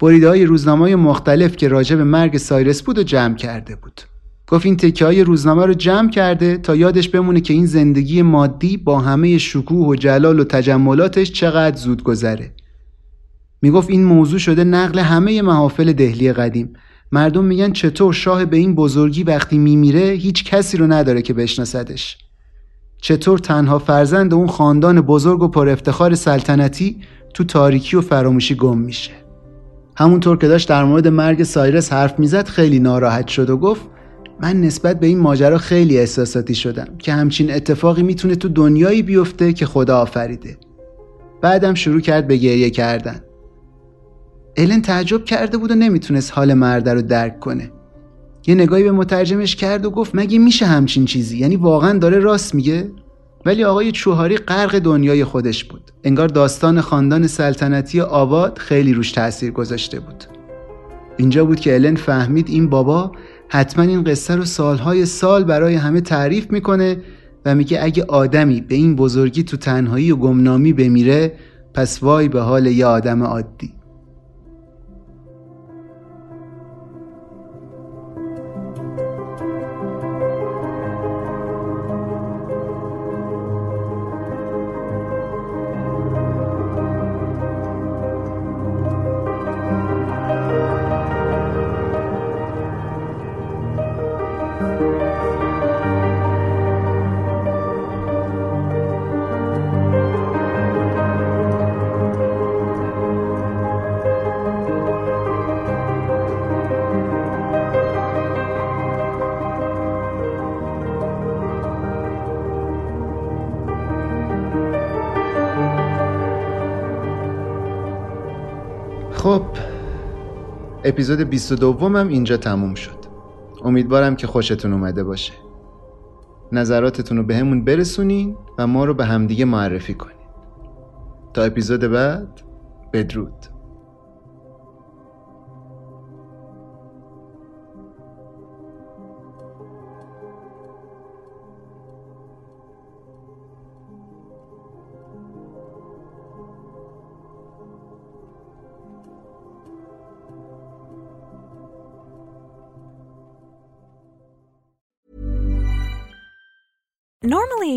A: بریده های روزنامه مختلف که راجع به مرگ سایرس بود و جمع کرده بود. گفت این تکه های روزنامه رو جمع کرده تا یادش بمونه که این زندگی مادی با همه شکوه و جلال و تجملاتش چقدر زود گذره می‌گفت این موضوع شده نقل همه محافل دهلی قدیم. مردم میگن چطور شاه به این بزرگی وقتی میمیره هیچ کسی رو نداره که بشناسدش. چطور تنها فرزند اون خاندان بزرگ و پر افتخار سلطنتی تو تاریکی و فراموشی گم میشه. همونطور که داشت در مورد مرگ سایرس حرف می‌زد خیلی ناراحت شد و گفت من نسبت به این ماجرا خیلی احساساتی شدم که همچین اتفاقی می‌تونه تو دنیایی بیفته که خدا آفریده. بعدم شروع کرد به گریه کردن. الن تعجب کرده بود و نمی‌تونست حال مرده رو درک کنه. یه نگاهی به مترجمش کرد و گفت مگه میشه همچین چیزی؟ یعنی واقعا داره راست میگه؟ ولی آقای چوهاری غرق دنیای خودش بود. انگار داستان خاندان سلطنتی آباد خیلی روش تاثیر گذاشته بود. اینجا بود که الن فهمید این بابا حتما این قصه رو سالهای سال برای همه تعریف می‌کنه و میگه اگه آدمی به این بزرگی تو تنهایی و گمنامی بمیره پس وای به حال یه آدم عادی. اپیزود 22 هم اینجا تموم شد. امیدوارم که خوشتون اومده باشه. نظراتتون رو به همون برسونین و ما رو به همدیگه معرفی کنین. تا اپیزود بعد بدرود.